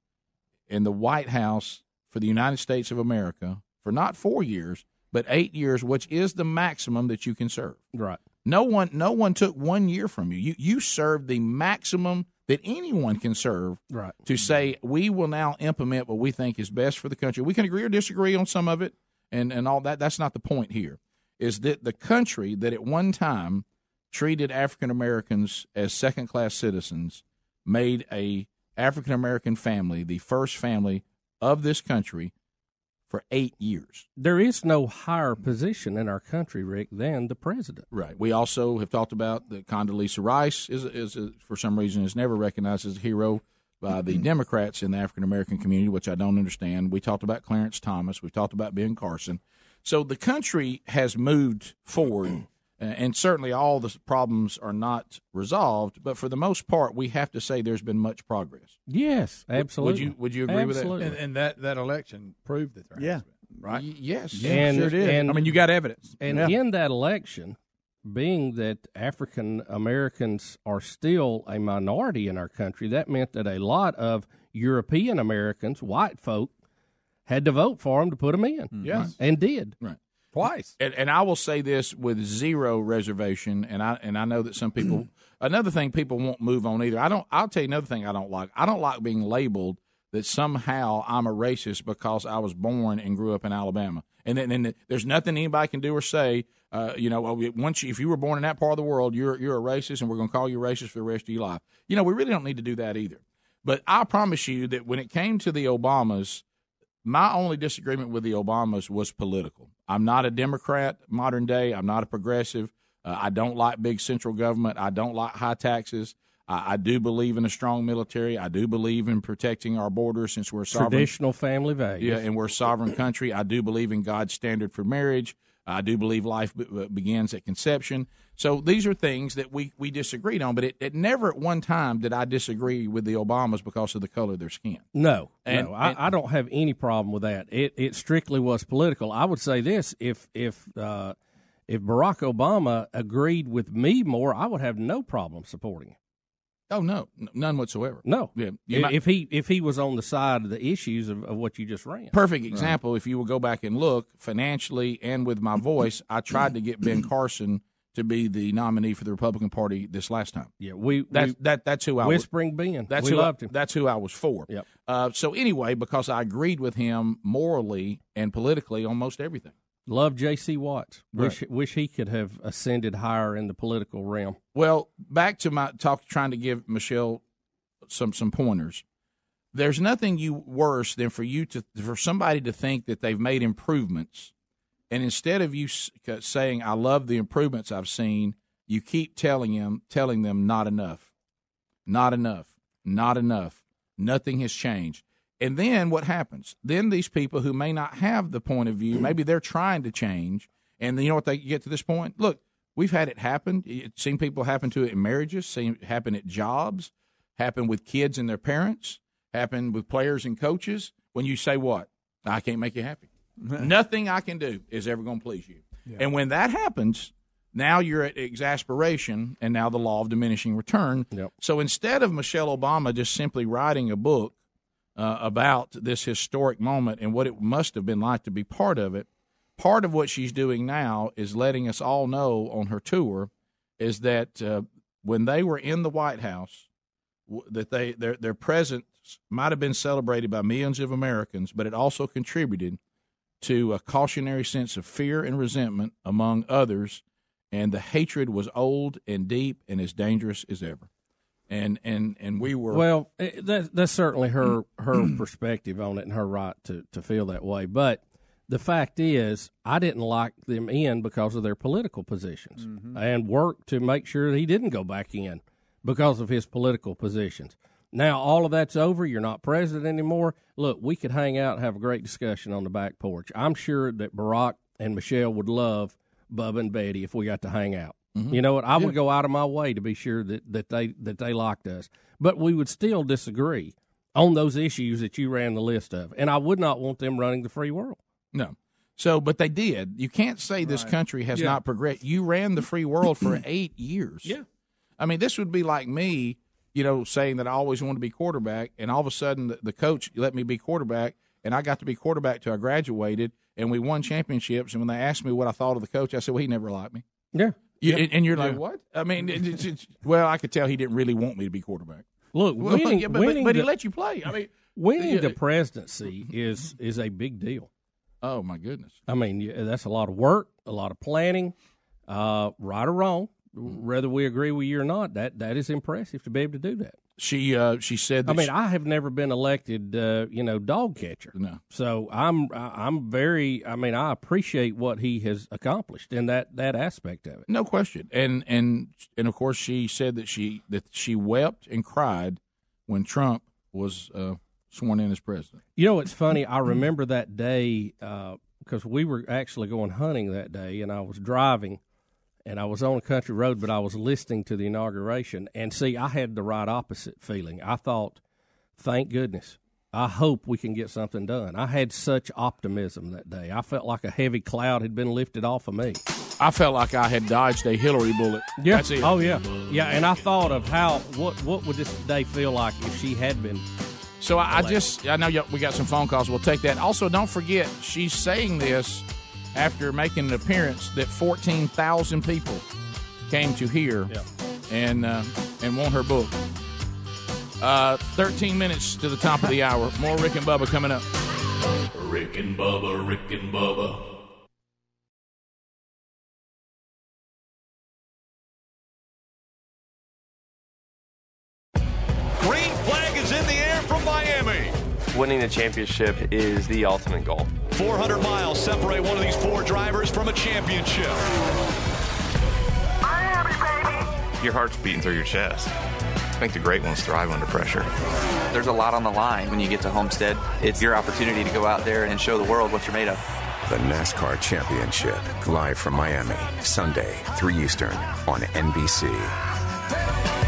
in the White House for the United States of America for not four years, but eight years, which is the maximum that you can serve. Right. No one, no one took one year from you. You you served the maximum that anyone can serve. Right. To say we will now implement what we think is best for the country. We can agree or disagree on some of it, and and all that. That's not the point here. Is that the country that at one time treated African Americans as second class citizens made a African American family the first family of this country for eight years. There is no higher position in our country, Rick, than the president. Right. We also have talked about that Condoleezza Rice is, is, is for some reason is never recognized as a hero by the mm-hmm. Democrats in the African American community, which I don't understand. We talked about Clarence Thomas. We talked about Ben Carson. So the country has moved forward, Uh, and certainly all the problems are not resolved. But for the most part, we have to say there's been much progress. Yes, absolutely. Would you Would you agree Absolutely. with that? And, and that, that election proved that there Yeah. has been, right? Y- yes. and, sure did. and- I mean, you got evidence. And Yeah. in that election, being that African Americans are still a minority in our country, that meant that a lot of European Americans, white folk, had to vote for him to put him in. Hmm. Yes. and did. Right. Twice. And, and I will say this with zero reservation, and I and I know that some people. another thing people won't move on either. I don't. I'll tell you another thing I don't like. I don't like being labeled that somehow I'm a racist because I was born and grew up in Alabama, and then and there's nothing anybody can do or say. Uh, you know, once you, if you were born in that part of the world, you're you're a racist, and we're going to call you racist for the rest of your life. You know, we really don't need to do that either. But I promise you that when it came to the Obamas, my only disagreement with the Obamas was political. I'm not a Democrat modern day. I'm not a progressive. Uh, I don't like big central government. I don't like high taxes. I, I do believe in a strong military. I do believe in protecting our borders since we're a sovereign. Traditional family values. Yeah, and we're a sovereign country. I do believe in God's standard for marriage. I do believe life be- uh, begins at conception. So these are things that we, we disagreed on, but it, it never at one time did I disagree with the Obamas because of the color of their skin. No, And- no, I, and- I don't have any problem with that. It it strictly was political. I would say this: if if uh, if Barack Obama agreed with me more, I would have no problem supporting him. Oh no, none whatsoever. No, Yeah, if, might- if he if he was on the side of the issues of, of what you just ran. Perfect example. If you will go back and look financially and with my voice, I tried to get Ben Carson to be the nominee for the Republican Party this last time. Yeah, we That's we- that that's who I was. whispering Ben. That's we who loved I, him. That's who I was for. Yep. Uh, so anyway, because I agreed with him morally and politically on most everything. Love J.C. Watts. Wish Right. wish he could have ascended higher in the political realm. Well, back to my talk, trying to give Michelle some some pointers. There's nothing you worse than for you to for somebody to think that they've made improvements, and instead of you saying I love the improvements I've seen, you keep telling them telling them not enough, not enough, not enough. Nothing has changed. And then what happens? Then these people who may not have the point of view, maybe they're trying to change, and you know what they get to this point? Look, we've had it happen. It's seen people happen to it in marriages, seen happen at jobs, happen with kids and their parents, happen with players and coaches. When you say what? I can't make you happy. Nothing I can do is ever going to please you. And when that happens, now you're at exasperation and now the law of diminishing return. So instead of Michelle Obama just simply writing a book uh, about this historic moment and what it must have been like to be part of it, part of what she's doing now is letting us all know on her tour is that uh, when they were in the White House, that they their their presence might have been celebrated by millions of Americans, but it also contributed to a cautionary sense of fear and resentment among others, and the hatred was old and deep and as dangerous as ever. And and and we were Well, eh, that, that's certainly her her perspective on it and her right to, to feel that way. But the fact is, I didn't like them in because of their political positions and worked to make sure he didn't go back in because of his political positions. Now, all of that's over. You're not president anymore. Look, we could hang out and have a great discussion on the back porch. I'm sure that Barack and Michelle would love Bubba and Betty if we got to hang out. Mhm. You know what? I would go out of my way to be sure that, that they that they liked us. But we would still disagree on those issues that you ran the list of. And I would not want them running the free world. No. So, but they did. You can't say this country has Yeah. not progressed. You ran the free world for eight years. Yeah. I mean, this would be like me, you know, saying that I always wanted to be quarterback, and all of a sudden the, the coach let me be quarterback, and I got to be quarterback till I graduated, and we won championships. And when they asked me what I thought of the coach, I said, "Well, he never liked me." Yeah. You, Yeah. and, you're like, Yeah. "What?" I mean, it, it's, it's, well, I could tell he didn't really want me to be quarterback. Look, Well, winning, yeah, but, but, winning but he the- let you play. I mean, winning yeah. the presidency is is a big deal. Oh my goodness! I mean, that's a lot of work, a lot of planning, uh, right or wrong, whether we agree with you or not. That that is impressive to be able to do that. She uh, she said. I mean, she- I have never been elected, uh, you know, dog catcher. No. So I'm I'm very. I mean, I appreciate what he has accomplished in that that aspect of it. No question. And and and of course she said that she that she wept and cried when Trump was uh, sworn in as president. You know, it's funny. I remember that day because we were actually going hunting that day, and I was driving, and I was on a country road, but I was listening to the inauguration. And see, I had the right opposite feeling. I thought, thank goodness. I hope we can get something done. I had such optimism that day. I felt like a heavy cloud had been lifted off of me. I felt like I had dodged a Hillary bullet. Yeah. That's it. Oh yeah. Yeah. And I thought of how what what would this day feel like if she had been. So I, I just I know we got some phone calls. We'll take that. Also, don't forget she's saying this after making an appearance that fourteen thousand people came to hear and uh, and want her book. Uh, Thirteen minutes to the top of the hour. More Rick and Bubba coming up. Rick and Bubba, Rick and Bubba. Green flag is in the air from Miami. Winning the championship is the ultimate goal. 400 miles separate one of these four drivers from a championship. Your heart's beating through your chest. I think the great ones thrive under pressure. There's a lot on the line when you get to Homestead. It's your opportunity to go out there and show the world what you're made of. The NASCAR Championship, live from Miami, Sunday, 3 Eastern on NBC.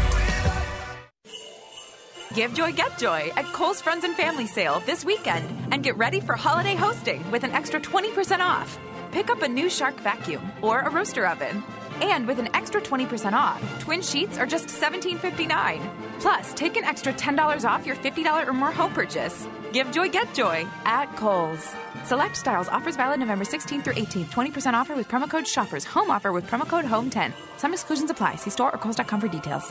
Give joy, get joy at Kohl's Friends and Family Sale this weekend and get ready for holiday hosting with an extra 20% off. Pick up a new Shark vacuum or a roaster oven. And with an extra 20% off, twin sheets are just $17.59. Plus, take an extra $10 off your $50 or more home purchase. Give joy, get joy at Kohl's. Select styles offers valid November 16th through 18th. 20% offer with promo code SHOPPERS. Home offer with promo code HOME10. Some exclusions apply. See store or Kohl's.com for details.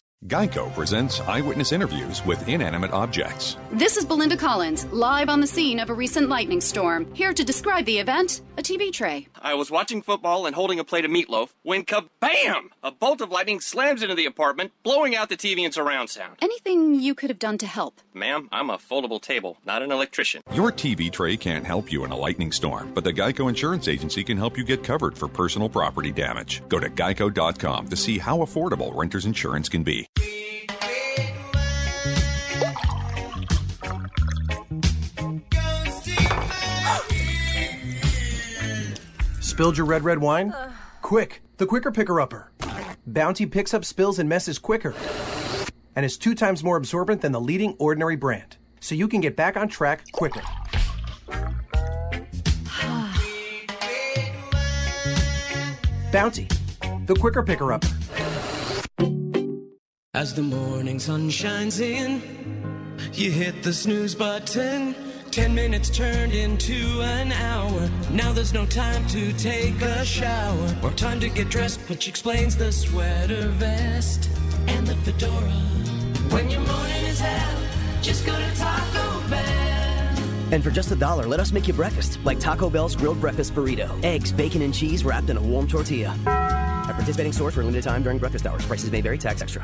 Geico presents eyewitness interviews with inanimate objects. This is Belinda Collins, live on the scene of a recent lightning storm, here to describe the event a TV tray. I was watching football and holding a plate of meatloaf when kabam! A bolt of lightning slams into the apartment, blowing out the TV and surround sound. Anything you could have done to help? Ma'am, I'm a foldable table, not an electrician. Your TV tray can't help you in a lightning storm, but the Geico Insurance Agency can help you get covered for personal property damage. Go to geico.com to see how affordable renter's insurance can be. Spilled your red, red wine? Quick, the quicker picker upper. Bounty picks up spills and messes quicker and is two times more absorbent than the leading ordinary brand. So you can get back on track quicker. Bounty, the quicker picker upper. As the morning sun shines in, you hit the snooze button. Ten minutes turned into an hour. Now there's no time to take a shower or time to get dressed, which explains the sweater vest and the fedora. When your morning is hell, just go to Taco Bell. And for just a dollar, let us make you breakfast, like Taco Bell's grilled breakfast burrito. Eggs, bacon, and cheese wrapped in a warm tortilla. At participating stores for a limited time during breakfast hours. Prices may vary, tax extra.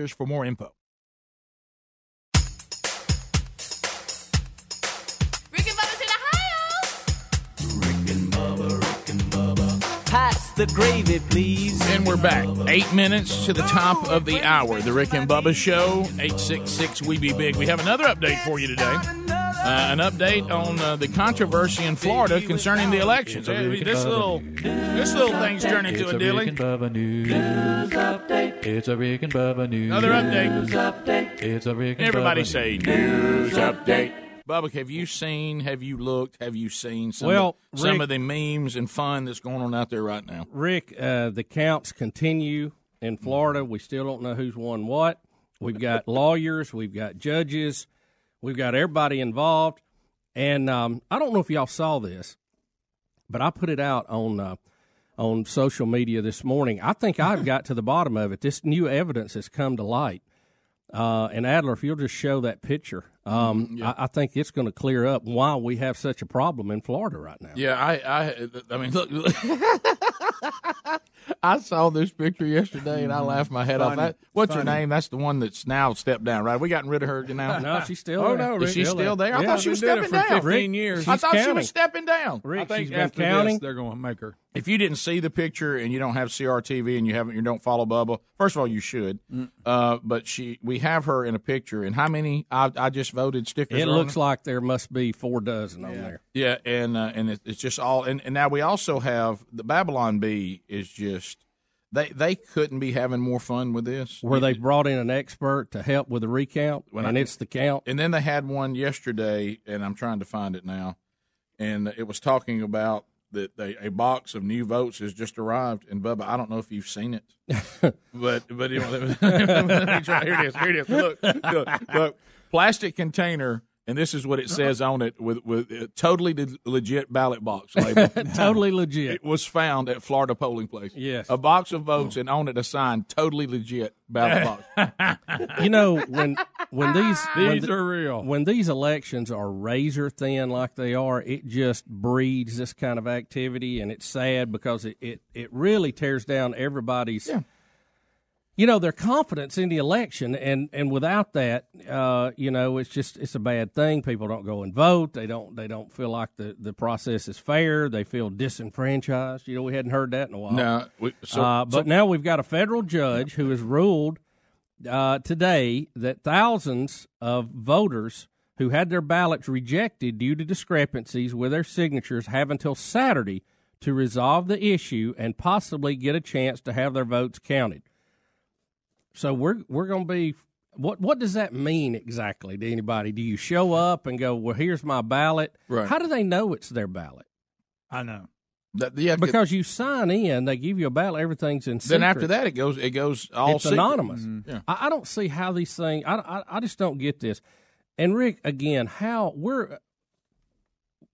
sponsors for more info. Rick and Bubba's in Ohio. Pass the gravy, please. And we're back. Eight minutes to the top of the hour. The Rick and Bubba Show, 866 We Be Big. We have another update for you today. Uh, an update on uh, the controversy in Florida concerning the elections. This little, this little thing's turning into a dilly. Bubba news. It's a Rick and Bubba news Another update. update. It's a Rick and Everybody Bubba say news news update. Bubba, have you seen? Have you looked? Have you seen some? Well, of, some of the memes and fun that's going on out there right now? Rick, uh, the counts continue in Florida. We still don't know who's won what. We've got lawyers, we've got judges, we've got everybody involved. And um, I don't know if y'all saw this, but I put it out on uh, on social media this morning. I think I've got to the bottom of it. This new evidence has come to light. Uh, and Adler, if you'll just show that picture, um, Mhm, yeah. I, I think it's going to clear up why we have such a problem in Florida right now. Yeah, I, I, I mean, look, I saw this picture yesterday and I laughed my head off. Funny. That, what's her name? That's the one that's now stepped down, right? We gotten rid of her now. No, she's still Oh there. no, Rick. is she Still still there. there? I Yeah, thought she was been doing it stepping for down. 15 years. I She's thought she was stepping down. Rick, I think she's been after counting. this, they're going to make her. If you didn't see the picture and you don't have CRTV and you haven't, you don't follow Bubba. First of all, you should. Mm. Uh, but she, we have her in a picture. And how many? I, I just voted stickers. It are looks her? like there must be four dozen on there. Yeah, and uh, and it, it's just all. And, and now we also have the Babylon Bee is just they they couldn't be having more fun with this. Where they brought in an expert to help with the recount, When and I- it's the count. And then they had one yesterday, and I'm trying to find it now. And it was talking about that they, a box of new votes has just arrived. And Bubba, I don't know if you've seen it, but but let me try. Here it is. Here it is. Look, look, look. Plastic container. And this is what it says on it with with a totally de- legit ballot box label. Totally legit. It was found at Florida polling place. Yes. a box of oh. votes, and on it a sign, totally legit ballot box. you know when when these when These are real. when these elections are razor thin like they are, it just breeds this kind of activity, and it's sad because it it, it really tears down everybody's. You know their confidence in the election, and, and without that, uh, you know it's just it's a bad thing. People don't go and vote. They don't they don't feel like the, the process is fair. They feel disenfranchised. You know we hadn't heard that in a while. No, we, so, uh, but so- now we've got a federal judge who has ruled uh, today that thousands of voters who had their ballots rejected due to discrepancies with their signatures have until Saturday to resolve the issue and possibly get a chance to have their votes counted. So we're we're going to be. What what does that mean exactly to anybody? Do you show up and go, well, here's my ballot? Right. How do they know it's their ballot? I know. That, yeah, Because you sign in, they give you a ballot. Everything's in. then after that it goes it goes all it's secret. anonymous. Mm-hmm. Yeah. I, I don't see how these things. I, I I just don't get this. And Rick, again, how we're.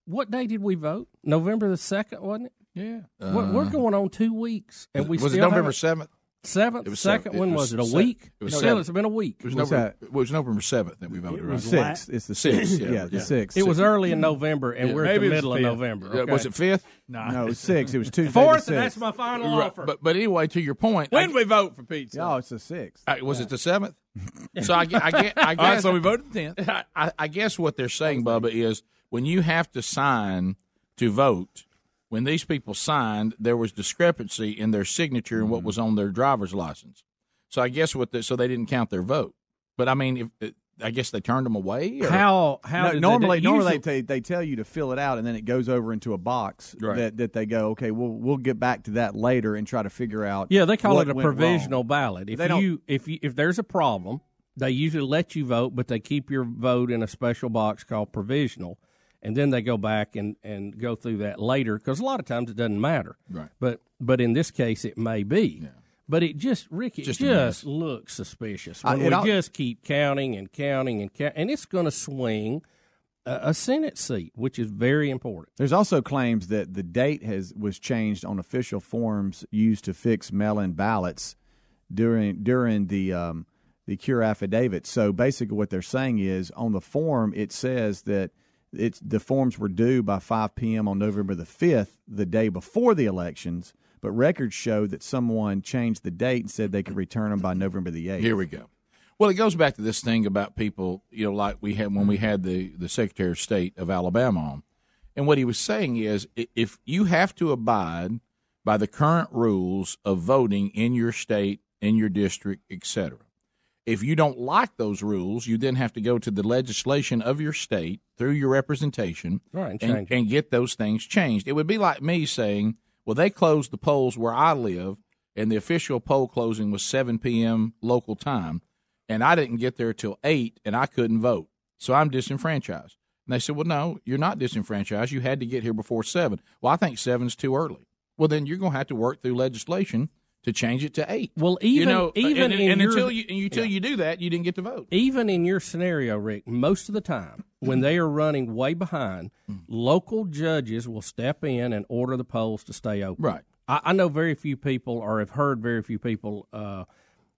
What day did we vote? November the second, wasn't it? Yeah. we're, we're uh. going on two weeks, and we was it still November haven't- seventh? Seventh, It was second. seven- When it was, was it? A seven. week? It was no, seven. it's been a week. It was, What's November, it was November seventh that we voted. It was right? six. It's the Six, six. yeah, Yeah, the yeah. six. It was early in November, and Yeah. we're at Maybe the it was middle of fifth. November. Yeah, okay? Was it fifth? No. No, it was six. It was Tuesday. Fourth, and that's my final Right, offer. But but anyway, to your point, When I, we vote for pizza? Oh, it's the sixth. I- was it the seventh? So I, gue- I, I guess All right, so we voted the tenth. I, I- I guess what they're saying, Bubba, is when you have to sign to vote, when these people signed, there was discrepancy in their signature and what mm-hmm. was on their driver's license. So I guess what the, so they didn't count their vote. But I mean, if uh, I guess they turned them away. Or? how how No, did normally, they, normally usually- they, they tell you to fill it out, and then it goes over into a box Right. that, that they go, okay, we'll we'll get back to that later and try to figure out. Yeah, they call what it a went wrong. provisional ballot. If you if you, if there's a problem, they usually let you vote, but they keep your vote in a special box called provisional, and then they go back and, and go through that later because a lot of times it doesn't matter. Right. But but in this case, it may be. But it just Rick, it Just just, looks suspicious when it we just keep counting and counting and counting, and it's going to swing a, a Senate seat, which is very important. There's also claims that the date has was changed on official forms used to fix mail-in ballots during during the um, the cure affidavit. So basically, what they're saying is on the form it says that it's the forms were due by 5 p.m. on November the 5th, the day before the elections. But records show that someone changed the date and said they could return them by November the 8th. Here we go. Well, it goes back to this thing about people, you know, like we had when we had the, the Secretary of State of Alabama on. And what he was saying is if you have to abide by the current rules of voting in your state, in your district, etc. If you don't like those rules, you then have to go to the legislation of your state through your representation Right, and and, and get those things changed. It would be like me saying, well, they closed the polls where I live, and the official poll closing was 7 p.m. local time, and I didn't get there till 8, and I couldn't vote. So I'm disenfranchised. And they said, well, no, you're not disenfranchised. You had to get here before 7. Well, I think 7's too early. Well, then you're going to have to work through legislation to change it to 8. Well, you even- know, even and, in and your- until you and until you do that, you didn't get to vote. even in your scenario, Rick, most of the time when they are running way behind, local judges will step in and order the polls to stay open. Right. I, I know very few people, or have heard very few people, uh,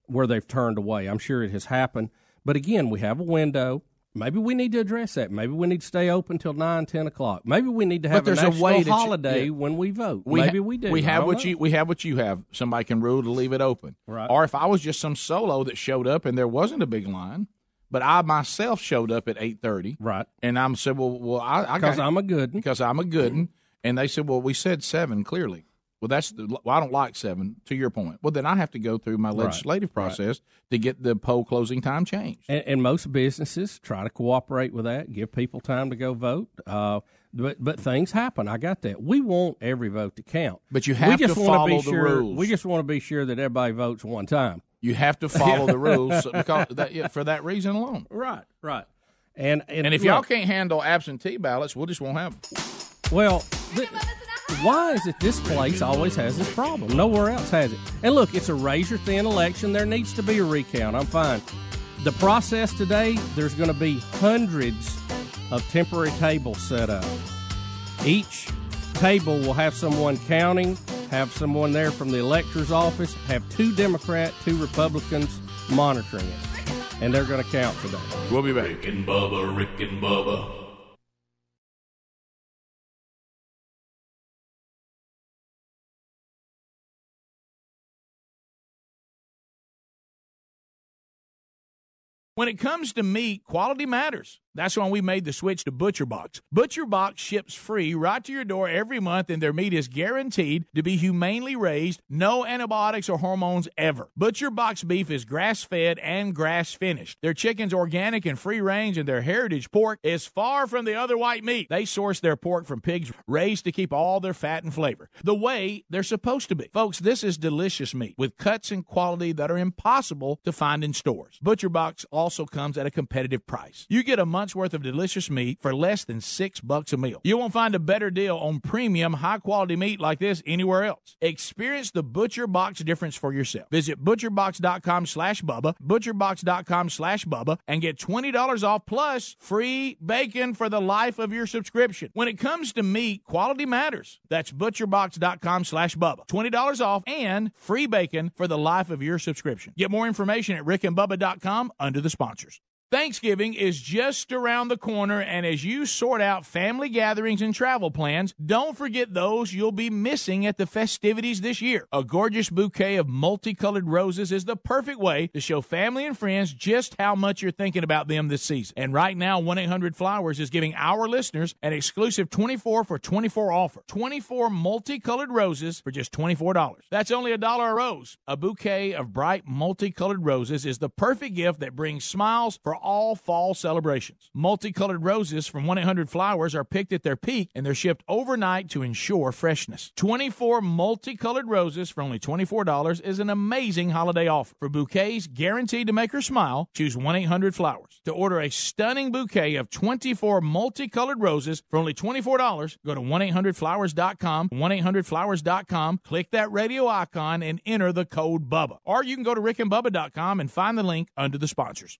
where they've turned away. I'm sure it has happened, but again, we have a window. Maybe we need to address that. Maybe we need to stay open till nine, ten o'clock. Maybe we need to have a a way you- holiday yeah. when we vote. We Maybe ha- we do. We have what know. you we have what you have. Somebody can rule to leave it open. Right. Or if I was just some solo that showed up and there wasn't a big line, but I myself showed up at eight thirty. Right. And I'm said, well, well, I, I 'Cause got I'm a good because I'm a good one. And they said, well, we said seven clearly. Well, that's the, well, I don't like seven. To your point, well, then I have to go through my Right. legislative process to get the poll closing time changed. And, and most businesses try to cooperate with that, give people time to go vote. Uh, but but things happen. I got that. We want every vote to count. But you we have just to wanna follow be the sure, rules. We just want to be sure that everybody votes one time. You have to follow the rules because that, yeah, for that reason alone. Right, right. And and, And if look, y'all can't handle absentee ballots, we'll just won't have them. well, th- why is it this place always has this problem? Nowhere else has it. And look, it's a razor thin election. There needs to be a recount. I'm fine. The process today, there's going to be hundreds of temporary tables set up. Each table will have someone counting, have someone there from the elector's office, have two Democrat, two Republicans monitoring it. And they're going to count today. We'll be back. Rick and Bubba, Rick and Bubba. When it comes to meat, quality matters. That's why we made the switch to ButcherBox. ButcherBox ships free right to your door every month, and their meat is guaranteed to be humanely raised, no antibiotics or hormones ever. ButcherBox beef is grass fed and grass finished. Their chicken's organic and free range, and their heritage pork is far from the other white meat. They source their pork from pigs raised to keep all their fat and flavor the way they're supposed to be. Folks, this is delicious meat with cuts and quality that are impossible to find in stores. ButcherBox also comes at a competitive price. You get a month's worth of delicious meat for less than six bucks a meal. You won't find a better deal on premium, high quality meat like this anywhere else. Experience the ButcherBox difference for yourself. Visit butcherbox.com slash Bubba, butcherbox.com slash Bubba, and get $20 off plus free bacon for the life of your subscription. When it comes to meat, quality matters. That's butcherbox.com slash Bubba. $20 off and free bacon for the life of your subscription. Get more information at rickandbubba.com under the sponsors. Thanksgiving is just around the corner, and as you sort out family gatherings and travel plans, don't forget those you'll be missing at the festivities this year. A gorgeous bouquet of multicolored roses is the perfect way to show family and friends just how much you're thinking about them this season. And right now, 1 800 Flowers is giving our listeners an exclusive 24 for 24 offer 24 multicolored roses for just $24. That's only a dollar a rose. A bouquet of bright multicolored roses is the perfect gift that brings smiles for all fall celebrations. Multicolored roses from 1 800 Flowers are picked at their peak and they're shipped overnight to ensure freshness. 24 multicolored roses for only $24 is an amazing holiday offer. For bouquets guaranteed to make her smile, choose 1 800 Flowers. To order a stunning bouquet of 24 multicolored roses for only $24, go to 1 800flowers.com, 1 800flowers.com, click that radio icon, and enter the code BUBBA. Or you can go to rickandbubba.com and find the link under the sponsors.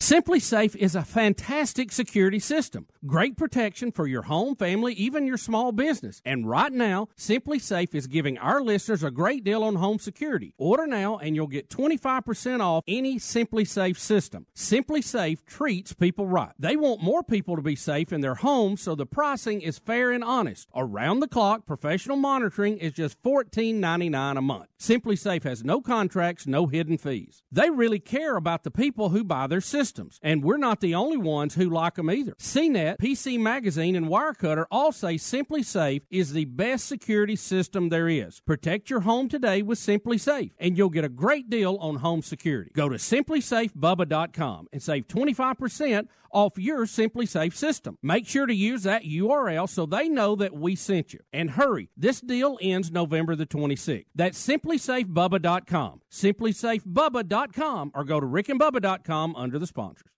SimpliSafe is a fantastic security system. Great protection for your home, family, even your small business. And right now, SimpliSafe is giving our listeners a great deal on home security. Order now and you'll get 25% off any SimpliSafe system. SimpliSafe treats people right. They want more people to be safe in their homes, so the pricing is fair and honest. Around the clock, professional monitoring is just $14.99 a month. SimpliSafe has no contracts, no hidden fees. They really care about the people who buy their systems and we're not the only ones who like them either. CNET, PC Magazine, and Wirecutter all say SimpliSafe is the best security system there is. Protect your home today with SimpliSafe, and you'll get a great deal on home security. Go to simplisafebubba.com and save 25% off your SimpliSafe system. Make sure to use that URL so they know that we sent you. And hurry, this deal ends November the 26th. That's simplisafebubba.com. Simplisafebubba.com or go to rickandbubba.com under the sponsors.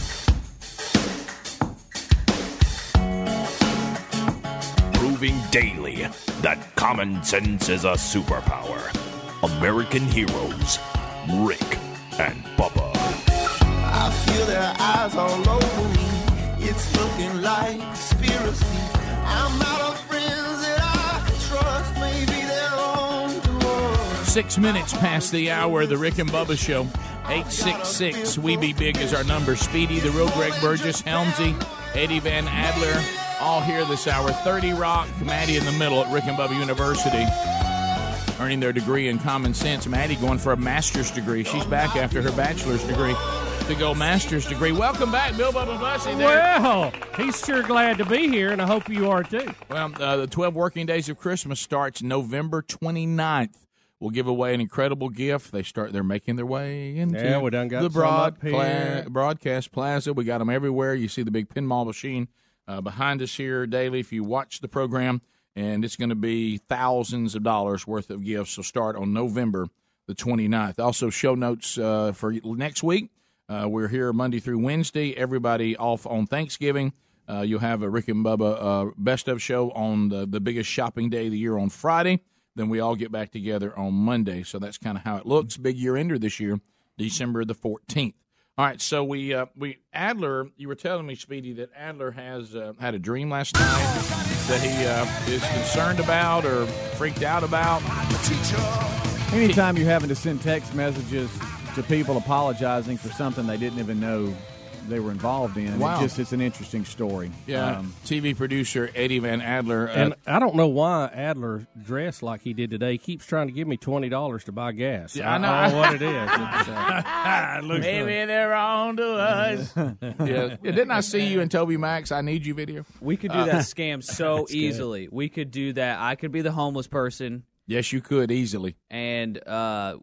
Proving daily that common sense is a superpower. American heroes, Rick and Bubba. I feel their eyes all over me. It's looking like conspiracy. I'm out of friends that I trust. Maybe they're on to. Six minutes past the hour the Rick and Bubba Show. 866 We Be Big is our number. Speedy, the real Greg Burgess, Helmsy, Eddie Van Adler, all here this hour. 30 Rock, Maddie in the middle at Rick and Bubba University, earning their degree in common sense. Maddie going for a master's degree. She's back after her bachelor's degree to go master's degree. Welcome back, Bill Bubba Bussey. There. Well, he's sure glad to be here, and I hope you are too. Well, uh, the 12 working days of Christmas starts November 29th. We'll give away an incredible gift. They start. They're making their way into Yeah, we done got the broad, here. broadcast plaza. We got them everywhere. You see the big pinball machine uh, behind us here daily. If you watch the program, and it's going to be thousands of dollars worth of gifts. So start on November the 29th. Also, show notes uh, for next week. Uh, we're here Monday through Wednesday. Everybody off on Thanksgiving. Uh, you'll have a Rick and Bubba uh, best of show on the, the biggest shopping day of the year on Friday. Then we all get back together on Monday. So that's kind of how it looks. Big year ender this year, December the 14th. All right, so we uh, we Adler, you were telling me, Speedy, that Adler has uh, had a dream last night that he uh, is concerned about or freaked out about. Anytime you're having to send text messages to people apologizing for something they didn't even know they were involved in, Wow. it just it's an interesting story. Yeah, Um, TV producer Eddie Van Adler. Uh, And I don't know why Adler dressed like he did today. He keeps trying to give me twenty dollars to buy gas. Yeah, I know. don't know what it is. It's, uh, Maybe they're on to us. yeah. yeah, didn't I see you in TobyMac? I need you video. We could do Uh, that scam so That's good. easily. We could do that. I could be the homeless person, Yes, you could easily. and uh,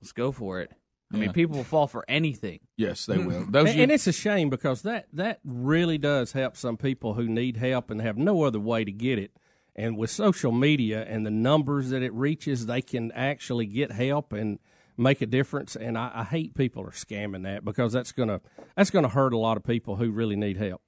let's go for it. I mean, people will fall for anything. Yes, they will. and, you- and it's a shame because that that really does help some people who need help and have no other way to get it. And with social media and the numbers that it reaches, they can actually get help and make a difference. And I, I hate people are scamming that because that's gonna that's gonna hurt a lot of people who really need help.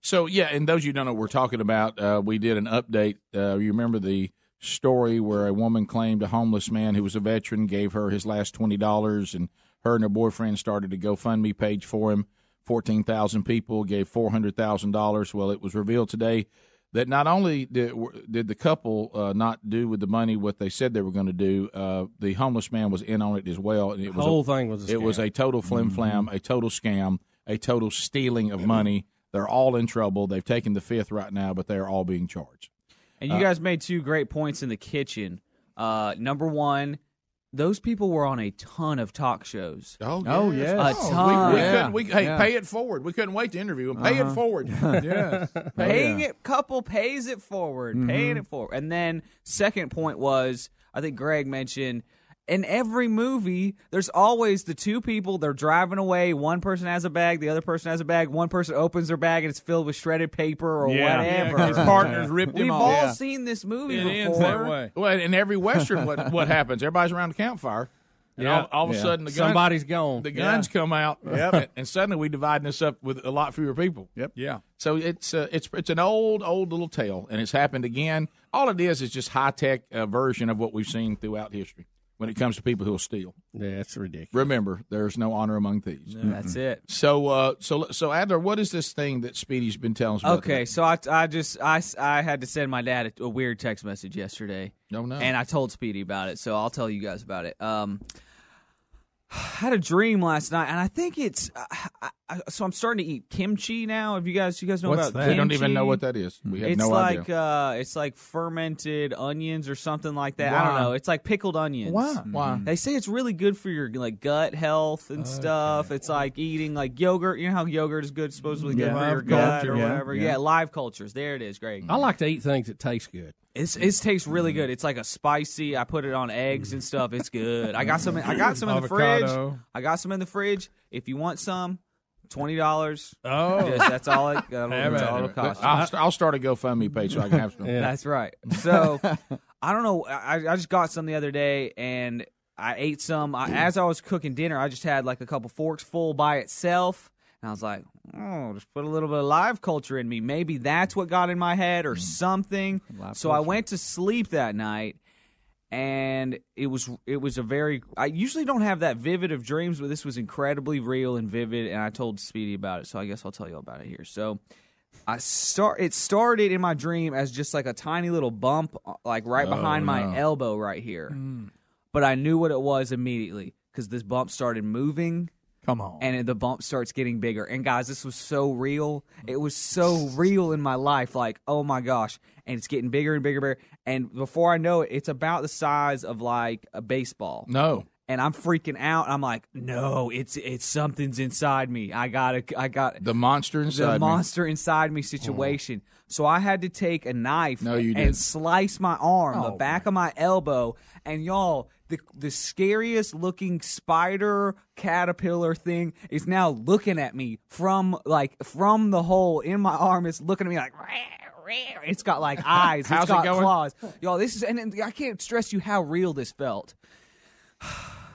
So yeah, and those of you who don't know we're talking about, uh, we did an update. Uh, you remember the story where a woman claimed a homeless man who was a veteran gave her his last twenty dollars, and her and her boyfriend started a GoFundMe page for him. Fourteen thousand people gave four hundred thousand dollars. Well, it was revealed today that not only did, did the couple uh, not do with the money what they said they were going to do, uh, the homeless man was in on it as well. And it was Whole a, thing was a it was a total flim flam, a total scam, a total stealing of money. They're all in trouble. They've taken the fifth right now, but they're all being charged. And you Uh, guys made two great points in the kitchen. Uh, number one, those people were on a ton of talk shows. Oh, Oh, yes. yes. a Oh, we- ton. We couldn't. We, hey, Yeah. pay it forward. We couldn't wait to interview him. Pay Uh-huh. it forward. yes. paying Yeah. it couple pays it forward Mm-hmm. paying it forward and then second point was i think greg mentioned in every movie there's always the two people they're driving away one person has a bag the other person has a bag one person opens their bag and it's filled with shredded paper or Yeah. whatever Yeah, his partners ripped him we've all Yeah. seen this movie It before ends that way. Well, in every western, what what happens? Everybody's around the campfire. And Yeah. all, all of a Yeah. sudden, the gun, Somebody's gone. The guns Yeah. come out, Yep. and, and suddenly we dividing this up with a lot fewer people. Yep. Yeah. So it's uh, it's it's an old old little tale, and it's happened again. All it is is just high tech uh, version of what we've seen throughout history. When it comes to people who will steal. Yeah, that's ridiculous. Remember, there's no honor among thieves. That's it. So, uh, so, so Adler, what is this thing that Speedy's been telling us about? Okay, so I, I just I, I had to send my dad a, a weird text message yesterday. No, no. And I told Speedy about it, so I'll tell you guys about it. Um, I had a dream last night, and I think it's I, I, so I'm starting to eat kimchi now. Have you guys you guys know What's about? that? We don't even know what that is. We have it's no like, idea. Uh, it's like fermented onions or something like that. I don't know. It's like pickled onions. Why? Why? They say it's really good for your like gut health and stuff. It's like eating like yogurt. You know how yogurt is good, supposedly good Yeah. for your Live gut culture, or yeah, whatever. yeah. Yeah. live cultures. There it is, Greg. I like to eat things that taste good. It's it tastes really good. It's like a spicy. I put it on eggs and stuff. It's good. I got some. I got some in the fridge. I got some in the fridge. If you want some, twenty dollars. Oh. Yes, that's all it. That'll, that's all it. it'll cost. you. I'll, I'll start a GoFundMe page so I can have some. That's right. So I don't know. I, I just got some the other day and I ate some. I, as I was cooking dinner, I just had like a couple forks full by itself. And I was like, oh, just put a little bit of live culture in me. Maybe that's what got in my head or something. so I went to sleep that night and it was it was a very I usually don't have that vivid of dreams, but this was incredibly real and vivid and I told Speedy about it. So I guess I'll tell you about it here. So I start. It started in my dream as just like a tiny little bump, uh, like right Oh, behind no. my elbow, right here. But I knew what it was immediately because this bump started moving. Come on. And the bump starts getting bigger. And guys, this was so real. It was so real in my life. Like, oh my gosh. And it's getting bigger and bigger and bigger. And before I know it, it's about the size of like a baseball. No. And I'm freaking out. I'm like, no, it's it's something's inside me. I gotta I got The monster inside the me. monster inside me situation. Oh. So I had to take a knife No, you and didn't. slice my arm, the Oh, back of my elbow, and y'all, the the scariest looking spider caterpillar thing is now looking at me from like from the hole in my arm. It's looking at me like. It's got like eyes. How's it's it got going? claws. Y'all, this is and, and I can't stress you how real this felt.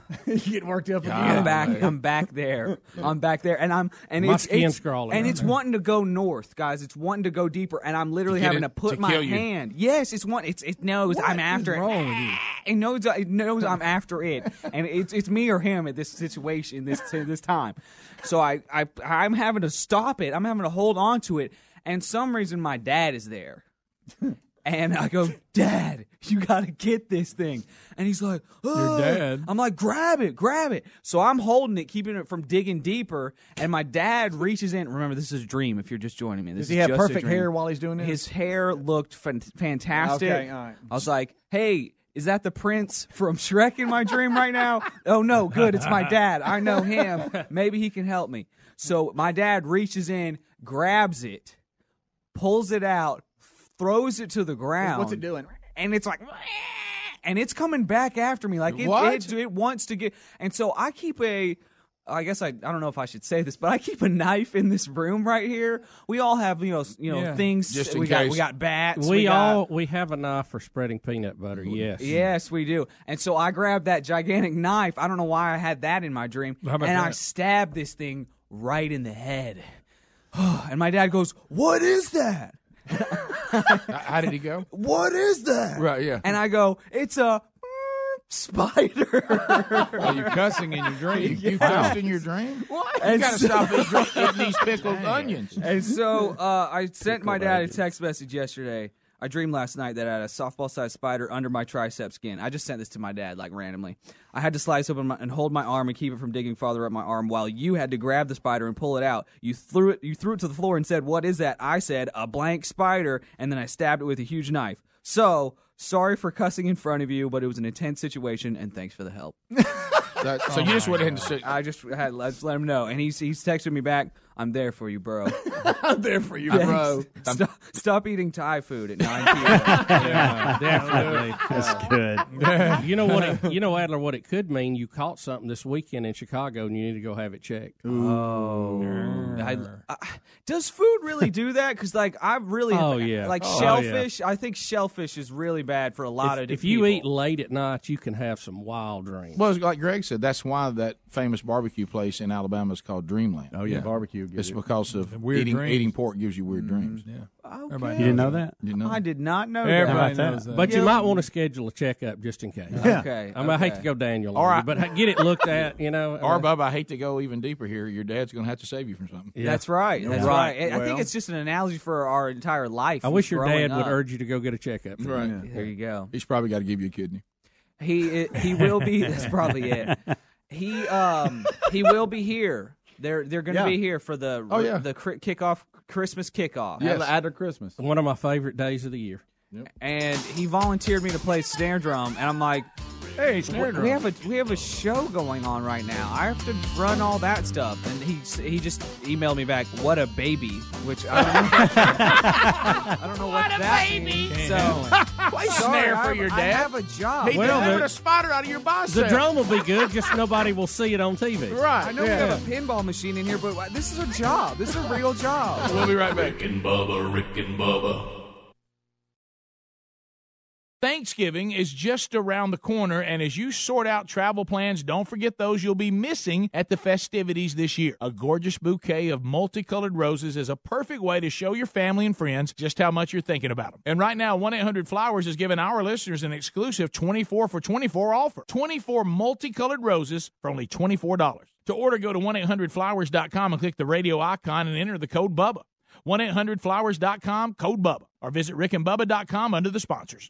you get worked up again. I'm back. I'm back there. I'm back there, and I'm and My it's skin's it's, crawling and it's now. wanting to go north, guys. It's wanting to go deeper, and I'm literally To having it- to put to my hand. Yes, it's one. It's it knows I'm after it. wrong with you? It knows it knows I'm after it, and it's it's me or him at this situation this this time. So I I I'm having to stop it. I'm having to hold on to it, and some reason my dad is there. And I go, Dad, you gotta get this thing. And he's like, "Oh." dad? I'm like, grab it, grab it. So I'm holding it, keeping it from digging deeper. And my dad reaches in. Remember, this is a dream. If you're just joining me, this Does he is have perfect hair while he's doing this? His hair looked fan- fantastic. Okay, all right. I was like, Hey, is that the prince from Shrek in my dream right now? oh no, good. It's my dad. I know him. Maybe he can help me. So my dad reaches in, grabs it, pulls it out, throws it to the ground. What's it doing? And it's like, and it's coming back after me. Like it, What? it, it wants to get. And so I keep a. I guess I, I don't know if I should say this, but I keep a knife in this room right here. We all have you know you know Yeah. things. Just in we got case. we got bats. We, got- all we have a knife for spreading peanut butter. Yes. Yes, we do. And so I grabbed that gigantic knife. I don't know why I had that in my dream. How about and I that? stabbed this thing right in the head. and my dad goes, What is that? How did he go? What is that? Right, yeah. And I go, It's a spider. Are you cussing in your You, dream? you cussed in your dream? What? You And gotta so- stop eating, eating these pickled onions. and so uh, I sent my dad a text message yesterday. I dreamed last night that I had a softball sized spider under my tricep skin. I just sent this to my dad, like randomly. I had to slice open my, and hold my arm and keep it from digging farther up my arm while you had to grab the spider and pull it out. You threw it you threw it to the floor and said, What is that? I said, A blank spider, and then I stabbed it with a huge knife. So sorry for cussing in front of you, but it was an intense situation and thanks for the help. That- so you oh just went ahead and said, I just had let's let him know. And he's he's texted me back, I'm there for you, bro. I'm there for you, bro. Stop, stop eating Thai food at 9 p.m. Yeah, definitely. That's good. you know what? It, you know, Adler, what it could mean. You caught something this weekend in Chicago, and you need to go have it checked. Oh, I, Does food really do that? Because like I really, Oh, yeah. like Oh, shellfish. I think shellfish is really bad for a lot if, of. if you people. eat late at night, you can have some wild dreams. Well, it's like Greg said, that's why that famous barbecue place in Alabama is called Dreamland. Oh yeah, barbecue. It's because of Weird eating dreams. eating pork gives you weird dreams. Yeah. Okay. You didn't know that? You know? I did not know Everybody that. knows that. But you might want to schedule a checkup just in case. Okay. I, mean, I hate to go Daniel, All on you, right. but get it looked at. You know, Or, Uh, Bub, I hate to go even deeper here. Your dad's going to have to save you from something. yeah. That's right. That's Right. right. I- I think it's just an analogy for our entire life. I wish your growing dad would urge you to go get a checkup. Right. There you go. He's probably got to give you a kidney. He he will be. That's probably it. He um he will be here. They're they're going to Yeah. be here for the Oh, yeah. the cri- kickoff Christmas kickoff. Yes. After Christmas. One of my favorite days of the year. And he volunteered me to play snare drum, and I'm like, Hey, we, snare drum. we have a we have a show going on right now. I have to run all that stuff. And he he just emailed me back, "What a baby," which I don't know, I don't know what, that means. So Play sorry, snare I for have- your I dad. have a job. He Well, delivered the- a spider out of your bicep. The drum will be good, just nobody will see it on TV. Right. I know we have a pinball machine in here, but uh, this is a job. This is a real job. We'll be right back. Rick and Bubba, Rick and Bubba. Thanksgiving is just around the corner, and as you sort out travel plans, don't forget those you'll be missing at the festivities this year. A gorgeous bouquet of multicolored roses is a perfect way to show your family and friends just how much you're thinking about them. And right now, 1 800 Flowers is giving our listeners an exclusive 24 for 24 offer 24 multicolored roses for only $24. To order, go to 1 800flowers.com and click the radio icon and enter the code BUBBA. 1 800flowers.com, code BUBBA, or visit rickandbubba.com under the sponsors.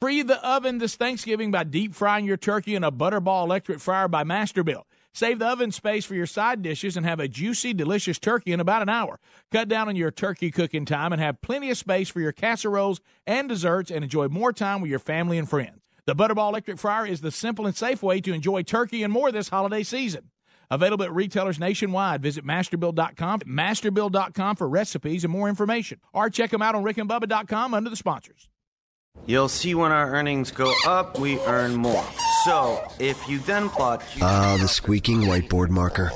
Free the oven this Thanksgiving by deep frying your turkey in a Butterball electric fryer by Masterbuilt. Save the oven space for your side dishes and have a juicy, delicious turkey in about an hour. Cut down on your turkey cooking time and have plenty of space for your casseroles and desserts and enjoy more time with your family and friends. The Butterball electric fryer is the simple and safe way to enjoy turkey and more this holiday season. Available at retailers nationwide. Visit masterbuilt.com, masterbuilt.com for recipes and more information. Or check them out on rickandbubba.com under the sponsors. You'll see when our earnings go up, we earn more. So, if you then plot. Ah, the squeaking whiteboard marker.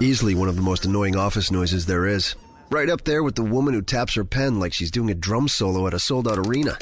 Easily one of the most annoying office noises there is. Right up there with the woman who taps her pen like she's doing a drum solo at a sold out arena.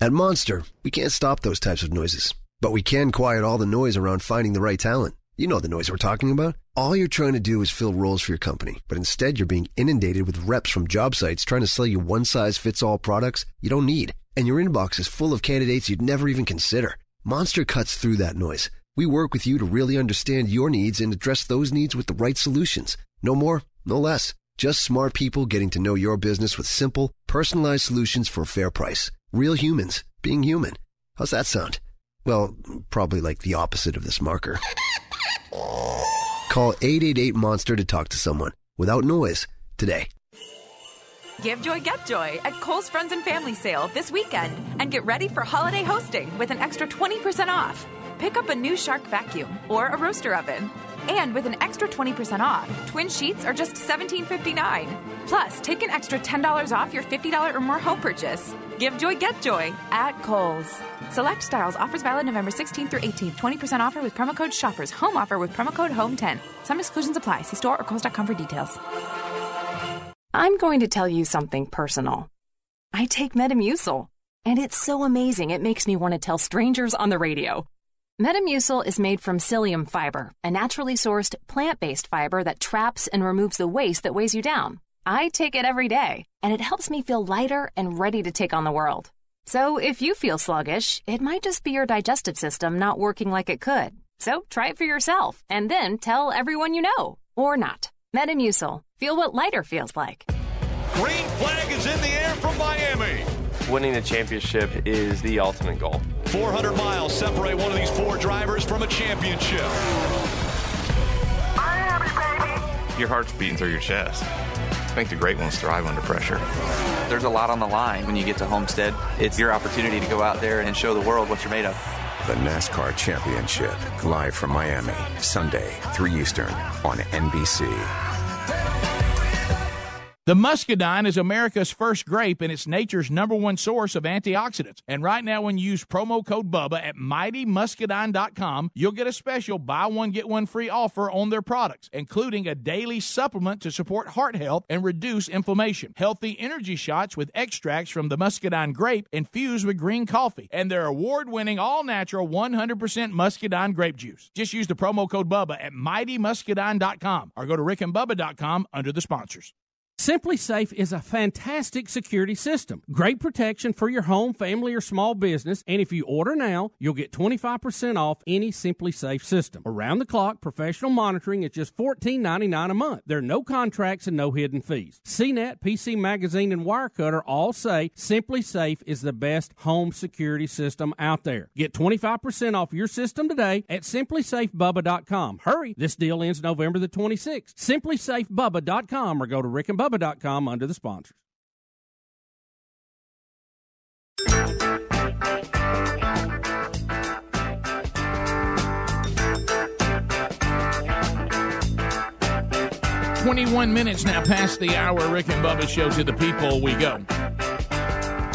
At Monster, we can't stop those types of noises, but we can quiet all the noise around finding the right talent. You know the noise we're talking about. All you're trying to do is fill roles for your company, but instead you're being inundated with reps from job sites trying to sell you one size fits all products you don't need. And your inbox is full of candidates you'd never even consider. Monster cuts through that noise. We work with you to really understand your needs and address those needs with the right solutions. No more, no less. Just smart people getting to know your business with simple, personalized solutions for a fair price. Real humans being human. How's that sound? Well, probably like the opposite of this marker. Call 888 Monster to talk to someone without noise today. Give joy, get joy at Kohl's Friends and Family Sale this weekend and get ready for holiday hosting with an extra 20% off. Pick up a new Shark vacuum or a roaster oven. And with an extra 20% off, twin sheets are just $17.59. Plus, take an extra $10 off your $50 or more home purchase. Give joy, get joy at Kohl's. Select styles. Offers valid November 16th through 18th. 20% offer with promo code SHOPPERS. Home offer with promo code HOME10. Some exclusions apply. See store or kohls.com for details. I'm going to tell you something personal. I take Metamucil, and it's so amazing it makes me want to tell strangers on the radio. Metamucil is made from psyllium fiber, a naturally sourced plant based fiber that traps and removes the waste that weighs you down. I take it every day, and it helps me feel lighter and ready to take on the world. So if you feel sluggish, it might just be your digestive system not working like it could. So try it for yourself, and then tell everyone you know. Or not. Metamucil. Feel what lighter feels like. Green flag is in the air from Miami. Winning the championship is the ultimate goal. 400 miles separate one of these four drivers from a championship. Miami, baby. Your heart's beating through your chest. I think the great ones thrive under pressure. There's a lot on the line when you get to Homestead. It's your opportunity to go out there and show the world what you're made of. The NASCAR Championship, live from Miami, Sunday, 3 Eastern on NBC. The muscadine is America's first grape and it's nature's number one source of antioxidants. And right now, when you use promo code BUBBA at mightymuscadine.com, you'll get a special buy one, get one free offer on their products, including a daily supplement to support heart health and reduce inflammation. Healthy energy shots with extracts from the muscadine grape infused with green coffee, and their award winning all natural 100% muscadine grape juice. Just use the promo code BUBBA at mightymuscadine.com or go to rickandbubba.com under the sponsors. SimpliSafe is a fantastic security system. Great protection for your home, family, or small business. And if you order now, you'll get 25% off any SimpliSafe system. Around the clock, professional monitoring is just $14.99 a month. There are no contracts and no hidden fees. CNET, PC Magazine, and Wirecutter all say SimpliSafe is the best home security system out there. Get 25% off your system today at simplisafebubba.com. Hurry, this deal ends November the 26th. Simplisafebubba.com or go to rickandbubba.com under the sponsors. Twenty-one minutes now past the hour. Rick and Bubba show to the people we go.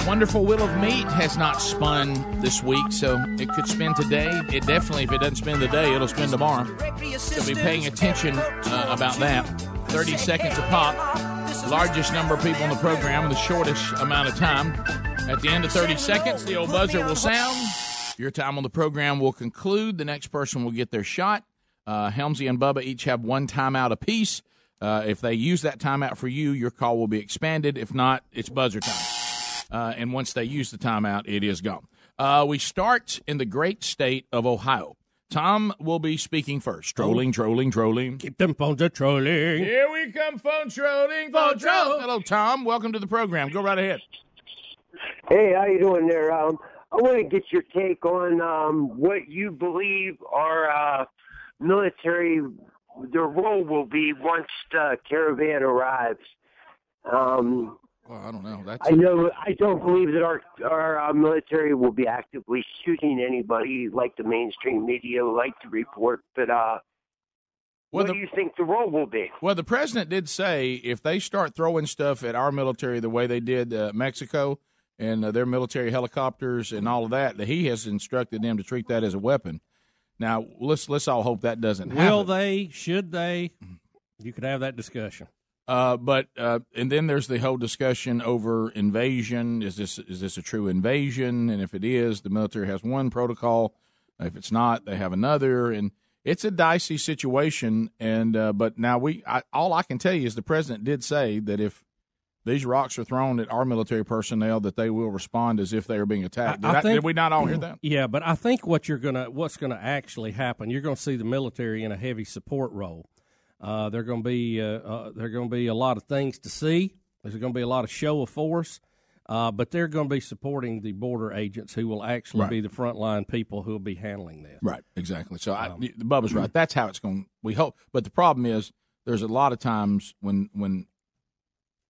Wonderful Wheel of Meat has not spun this week, so it could spin today. It definitely, if it doesn't spin today, it'll spin tomorrow. So be paying attention uh, about that. 30 seconds a pop. Largest number of people in the program, in the shortest amount of time. At the end of 30 seconds, the old buzzer will sound. Your time on the program will conclude. The next person will get their shot. Uh, Helmsy and Bubba each have one timeout apiece. Uh, if they use that timeout for you, your call will be expanded. If not, it's buzzer time. Uh, and once they use the timeout, it is gone. Uh, we start in the great state of Ohio. Tom will be speaking first. Trolling, trolling, trolling. Keep them phones a trolling. Here we come, phone trolling, phone troll. Hello, Tom. Welcome to the program. Go right ahead. Hey, how you doing there? Um, I want to get your take on um, what you believe our uh, military their role will be once the caravan arrives. Um, well, I don't know. That's I know. I don't believe that our our uh, military will be actively shooting anybody like the mainstream media like to report. But uh, Well, what the- do you think the role will be? Well, the president did say if they start throwing stuff at our military the way they did uh, Mexico and uh, their military helicopters and all of that, that he has instructed them to treat that as a weapon. Now, let's let's all hope that doesn't happen. Will they? Should they? You could have that discussion. Uh, but uh, and then there's the whole discussion over invasion. Is this is this a true invasion? And if it is, the military has one protocol. If it's not, they have another, and it's a dicey situation. And uh, but now we, I, all I can tell you is the president did say that if these rocks are thrown at our military personnel, that they will respond as if they are being attacked. Did, I think- did we not all hear that? Yeah, but I think what you're gonna, what's gonna actually happen, you're gonna see the military in a heavy support role. Uh, they're gonna be, uh, uh, there are gonna be a lot of things to see. There's gonna be a lot of show of force, uh, but they're gonna be supporting the border agents who will actually Right. be the frontline people who will be handling this. Right, exactly. So I, Um, the Bubba's right. That's how it's going. We hope, but the problem is there's a lot of times when when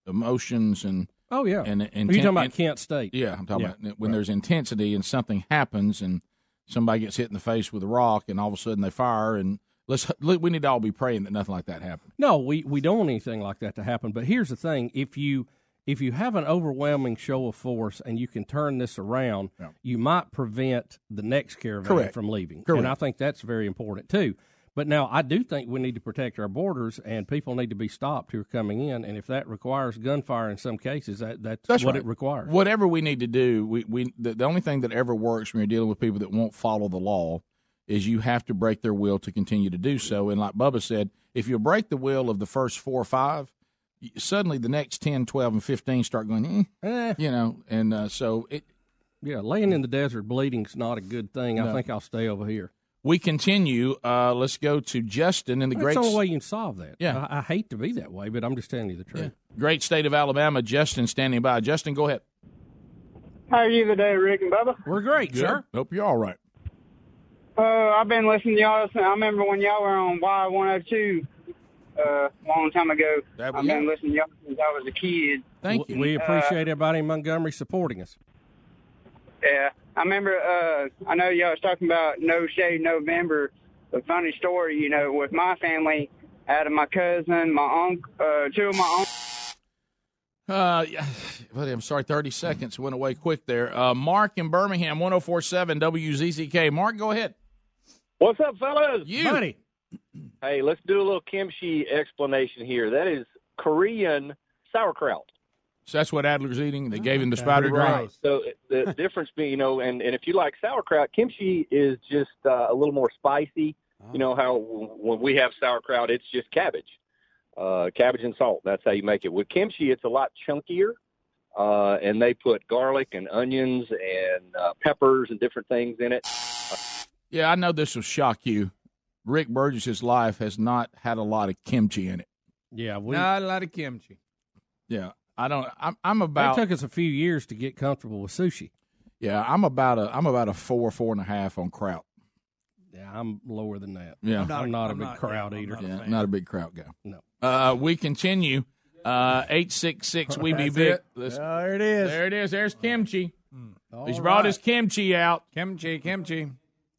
emotions and Oh yeah, and, and Are you talking about Kent State? Yeah, I'm talking Yeah, about when there's intensity and something happens and somebody gets hit in the face with a rock and all of a sudden they fire and let's we need to all be praying that nothing like that happens. No, we, we don't want anything like that to happen. But here's the thing: if you if you have an overwhelming show of force and you can turn this around, you might prevent the next caravan Correct. from leaving. Correct. And I think that's very important too. But now I do think we need to protect our borders, and people need to be stopped who are coming in. And if that requires gunfire in some cases, that that's, That's what right. it requires. Whatever we need to do, we, we the, the only thing that ever works when you're dealing with people that won't follow the law is you have to break their will to continue to do so. And like Bubba said, if you break the will of the first four or five, suddenly the next 10, 12, and 15 start going, eh, Eh. you know, and uh, so it, Yeah, laying in the desert bleeding's not a good thing. I think I'll stay over here. we continue. Uh, let's go to Justin in the That's great the only way you can solve that. Yeah. I, I hate to be that way, but I'm just telling you the truth. great state of Alabama. Justin standing by. Justin, go ahead. How are you today, Rick and Bubba? We're great, sir. Hope you're all right. Uh, I've been listening to y'all. Since, I remember when y'all were on Y102 uh, a long time ago. That I've been listening to y'all since I was a kid. Thank you. We Uh, appreciate everybody in Montgomery supporting us. Yeah, I remember. Uh, I know y'all was talking about No Shade November. A funny story, you know, with my family, out of my cousin, my uncle, uh, two of my uncles. Uh, yeah, but I'm sorry, 30 seconds went away quick there. Uh, Mark in Birmingham, 1047 WZZK. Mark, go ahead. What's up, fellas? You. Buddy. Hey, let's do a little kimchi explanation here. That is Korean sauerkraut. So that's what Adler's eating. They gave him the spider Right. drink. So the difference being, you know, and, and if you like sauerkraut, kimchi is just uh, a little more spicy. You know how when we have sauerkraut, it's just cabbage, uh, cabbage and salt. That's how you make it. With kimchi, it's a lot chunkier, uh, and they put garlic and onions and uh, peppers and different things in it. Yeah, I know this will shock you. Rick Burgess's life has not had a lot of kimchi in it. Yeah, we. Not a lot of kimchi. Yeah, I don't. I'm, I'm about. It took us a few years to get comfortable with sushi. Yeah, I'm about a. I'm about a four, four and a half on kraut. Yeah, I'm lower than that. Yeah. I'm not, I'm a I'm big not- crowd yeah, eater. not a Yeah, not a big crowd guy. No. Uh, we continue. Uh, eight six six. We be That's big. it. Let's- There it is. There it is. There's kimchi. He's All brought his kimchi out. Kimchi, kimchi.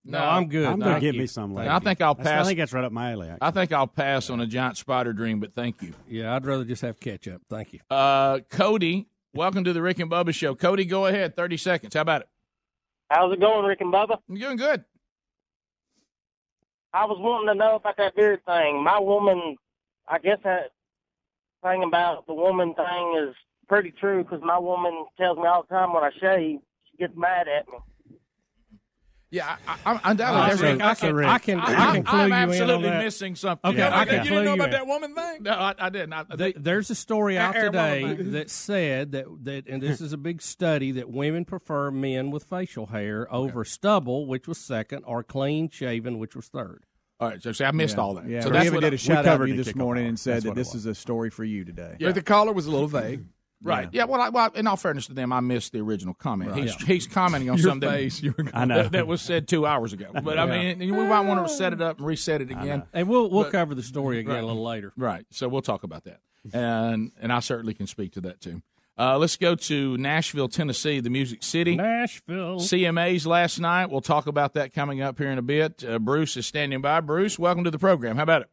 No, I'm Thank gonna get you. me some later. I think I'll That's- pass. I think that's right up my alley. I think I'll pass on a giant spider dream, but thank you. Yeah, I'd rather just have ketchup. Thank you. Uh, Cody, welcome to the Rick and Bubba show. Cody, go ahead. Thirty seconds. How about it? How's it going, Rick and Bubba? I'm doing good. I was wanting to know about that beard thing. My woman, I guess that thing about the woman thing is pretty true because my woman tells me all the time when I shave, she gets mad at me. Yeah, I, I, I'm undoubtedly. Uh, so- Rick, I can, I can, I I, can clue am you in on absolutely that. missing something. Okay, I can you clue didn't know you about in. that woman thing? No, I, I didn't. I, Th- There's a story out Air today woman. that said that, that, and this is a big study, that women prefer men with facial hair over stubble, which was second, or clean shaven, which was third. All right, so see, I missed all that. Yeah, so we that's even what did I- a shout out to covered you the this kickoff morning and said That's that what it this is a story for you today. Yeah. But the caller was a little vague. Right. Yeah. Well, I, well, in all fairness to them, I missed the original comment. Right. He's Yeah. he's commenting on Your something that, that, was said two hours ago. But I mean, we might want to set it up and reset it again. And we'll we'll But- cover the story again Right. a little later. Right. So we'll talk about that, and and I certainly can speak to that too. Uh, let's go to Nashville, Tennessee, the Music City. Nashville. CMAs last night. We'll talk about that coming up here in a bit. Uh, Bruce is standing by. Bruce, welcome to the program. How about it?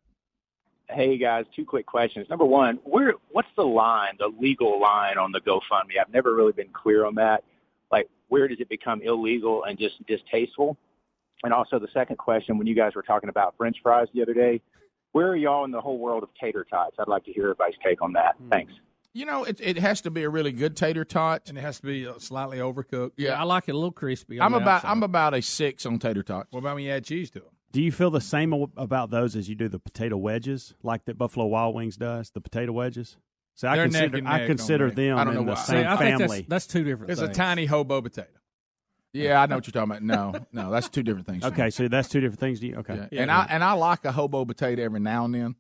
Hey guys, two quick questions. Number one, where what's the line, the legal line on the GoFundMe? I've never really been clear on that. Like, where does it become illegal and just distasteful? And also, the second question, when you guys were talking about French fries the other day, where are y'all in the whole world of tater tots? I'd like to hear everybody's take on that. Thanks. You know, it, it has to be a really good tater tot, and it has to be uh, slightly overcooked. Yeah, I like it a little crispy. I'm about outside. I'm about a six on tater tots. What about when you add cheese to them? Do you feel the same about those as you do the potato wedges, like that Buffalo Wild Wings does? The potato wedges. So I They're neck consider I consider them I don't in the why. same See, I think family. that's, that's two different It's things. a tiny hobo potato. Yeah, I know what you're talking about. No, no, that's two different things. Okay, so that's two different things. Do you? Okay, Yeah. and I and I like a hobo potato every now and then.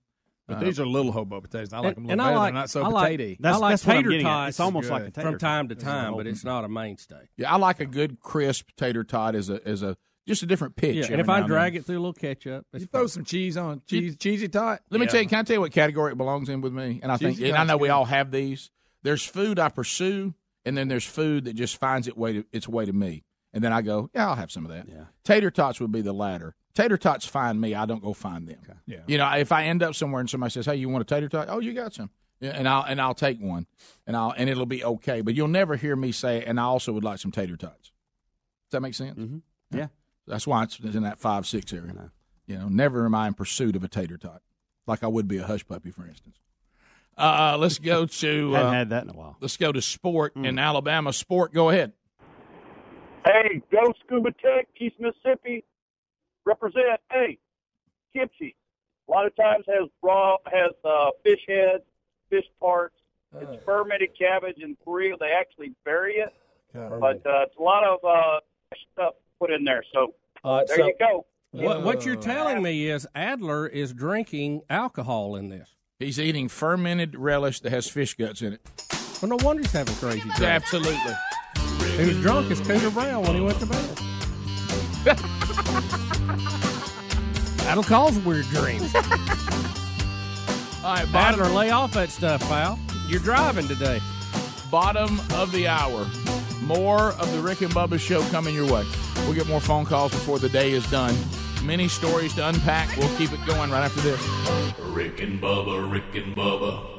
But Uh, these are little hobo potatoes. I like them a and little I better. like, They're not so I like, potato-y. I like that's what I'm tater tots. It's almost like a tater from time to tot. time, but it's not a mainstay. Yeah, I like a good crisp tater tot as a as a just a different pitch. Yeah, and if I drag then. it through a little ketchup, it's You throw some cheese on cheese, cheesy tot. Let me tell you, can I tell you what category it belongs in with me? And I think, and I know tot's we all have these. There's food I pursue, and then there's food that just finds its way to its way to me, and then I go, yeah, I'll have some of that. Yeah. Tater tots would be the latter. Tater tots find me. I don't go find them. Yeah. You know, if I end up somewhere and somebody says, "Hey, you want a tater tot?" Oh, you got some. Yeah, and I'll and I'll take one, and I'll and it'll be okay. But you'll never hear me say, "And I also would like some tater tots." Does that make sense? Mhm. Yeah. That's why it's in that five six area. You know, never am I in pursuit of a tater tot, like I would be a hush puppy, for instance. Uh, let's go to Hadn't uh, had that in a while. let's go to sport in Alabama. Sport, go ahead. Hey, go Scooba Tech, East Mississippi. Represent. Hey, kimchi. A lot of times has raw, has uh, fish heads, fish parts. It's fermented cabbage in Korea. They actually bury it, but uh, it's a lot of uh, stuff put in there. So Uh, there so- you go. What, what you're telling me is Adler is drinking alcohol in this. He's eating fermented relish that has fish guts in it. Well, no wonder he's having crazy dreams. Absolutely. He was drunk as Cooter Brown when he went to bed. That'll cause weird dreams. All right, bottom, Badler, lay off that stuff, pal. You're driving today. bottom of the hour. More of the Rick and Bubba show coming your way. We'll get more phone calls before the day is done. Many stories to unpack. We'll keep it going right after this. Rick and Bubba, Rick and Bubba.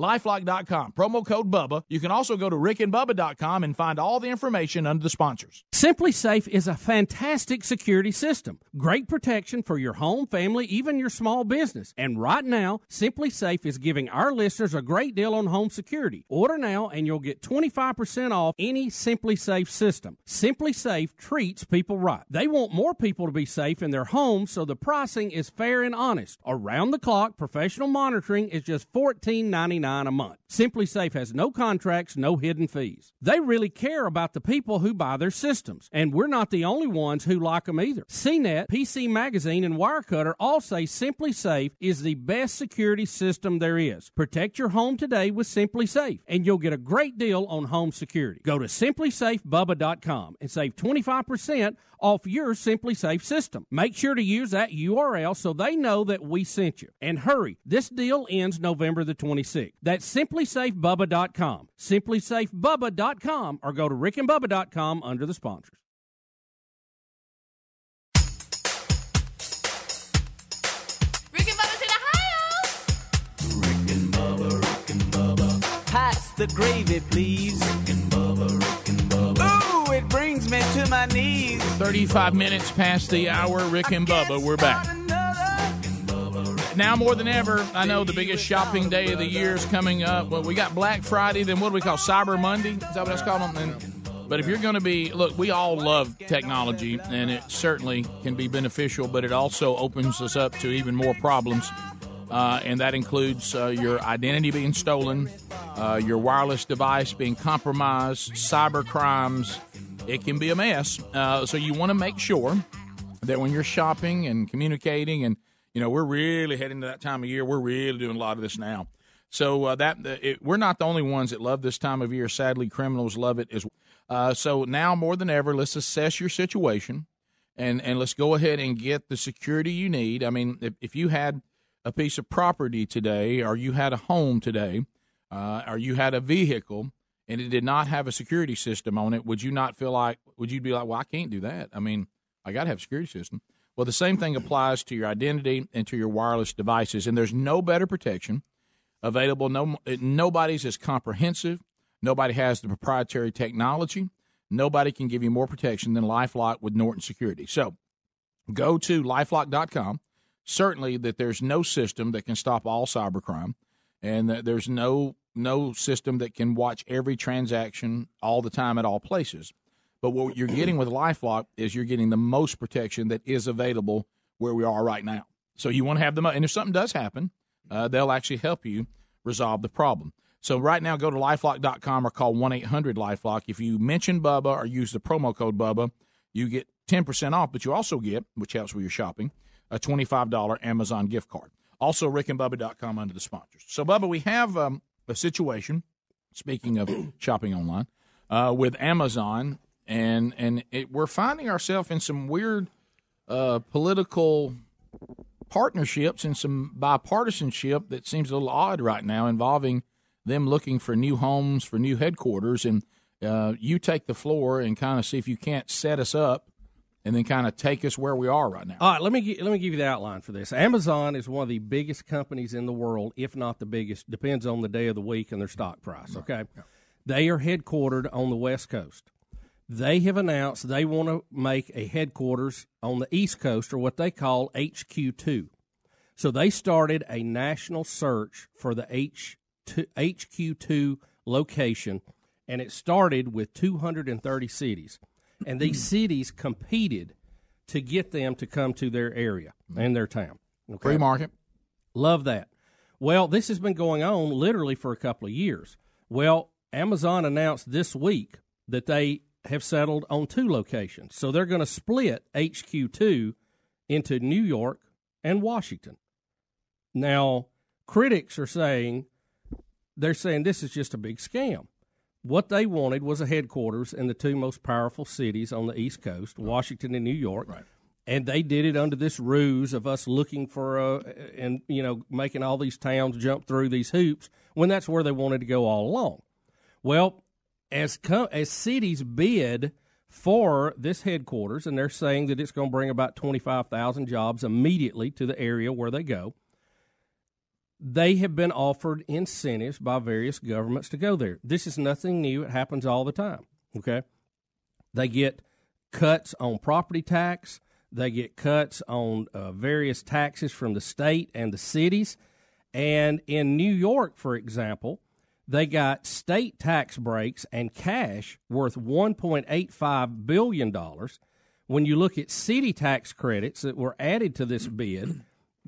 lifelock.com, promo code BUBBA. You can also go to rickandbubba.com and find all the information under the sponsors. SimpliSafe is a fantastic security system. Great protection for your home, family, even your small business. And right now, SimpliSafe is giving our listeners a great deal on home security. Order now and you'll get 25% off any SimpliSafe system. SimpliSafe treats people right. They want more people to be safe in their homes, so the pricing is fair and honest. Around the clock, professional monitoring is just $14.99 a month. SimpliSafe has no contracts, no hidden fees. They really care about the people who buy their systems, and we're not the only ones who like them either. CNET, PC Magazine, and Wirecutter all say SimpliSafe is the best security system there is. Protect your home today with SimpliSafe, and you'll get a great deal on home security. Go to simplisafebubba.com and save 25% off your SimpliSafe system. Make sure to use that URL so they know that we sent you. And hurry, this deal ends November the 26th. That's simplisafebubba.com. Simplisafebubba.com or go to rickandbubba.com under the sponsors. Rick and Bubba's in Ohio. Rick and Bubba, Rick and Bubba. Pass the gravy, please. Rick and Bubba, Rick and Bubba. Ooh, it brings me to my knees. 35 minutes past the hour. Rick and Bubba, we're back. Now more than ever, I know the biggest shopping day of the year is coming up. Well, we got Black Friday, then what do we call Cyber Monday? Is that what that's called? And, but if you're going to be, look, we all love technology, and it certainly can be beneficial, but it also opens us up to even more problems. Uh, and that includes uh, your identity being stolen, uh, your wireless device being compromised, cyber crimes. It can be a mess. Uh, so you want to make sure that when you're shopping and communicating, and you know we're really heading to that time of year, we're really doing a lot of this now. So uh, that it, we're not the only ones that love this time of year. Sadly, criminals love it as well. Uh, so now more than ever, let's assess your situation, and and let's go ahead and get the security you need. I mean, if, if you had a piece of property today, or you had a home today, uh, or you had a vehicle, and it did not have a security system on it, would you not feel like? Would you be like, well, I can't do that? I mean, I got to have a security system. Well, the same thing applies to your identity and to your wireless devices, and there's no better protection available. No, nobody's as comprehensive. Nobody has the proprietary technology. Nobody can give you more protection than LifeLock with Norton Security. So, go to lifelock.com. Certainly, that there's no system that can stop all cybercrime, and that there's no no system that can watch every transaction all the time at all places. But what you're getting with LifeLock is you're getting the most protection that is available where we are right now. So you want to have them, and if something does happen, uh, they'll actually help you resolve the problem. So right now, go to lifelock.com or call 1 800 Lifelock. If you mention Bubba or use the promo code Bubba, you get 10% off, but you also get, which helps with your shopping, a $25 Amazon gift card. Also, rickandbubba.com under the sponsors. So, Bubba, we have um, a situation, speaking of shopping online, uh, with Amazon, and, and it, we're finding ourselves in some weird uh, political partnerships and some bipartisanship that seems a little odd right now involving them looking for new homes for new headquarters and uh, you take the floor and kind of see if you can't set us up and then kind of take us where we are right now. All right, let me let me give you the outline for this. Amazon is one of the biggest companies in the world, if not the biggest. Depends on the day of the week and their stock price. Okay, they are headquartered on the West Coast. They have announced they want to make a headquarters on the East Coast, or what they call HQ two. So they started a national search for the H HQ two location, and it started with 230 cities, and these cities competed to get them to come to their area and their town. Okay? Free market. Love that. Well, this has been going on literally for a couple of years. Well, Amazon announced this week that they have settled on two locations. So they're going to split HQ2 into New York and Washington. Now, critics are saying they're saying this is just a big scam. What they wanted was a headquarters in the two most powerful cities on the East Coast, Washington and New York. Right. And they did it under this ruse of us looking for a, and you know making all these towns jump through these hoops when that's where they wanted to go all along. Well, as co- as cities bid for this headquarters, and they're saying that it's going to bring about twenty five thousand jobs immediately to the area where they go they have been offered incentives by various governments to go there. This is nothing new. It happens all the time. Okay. They get cuts on property tax. They get cuts on uh, various taxes from the state and the cities. And in New York, for example, they got state tax breaks and cash worth $1.85 billion. When you look at city tax credits that were added to this bid,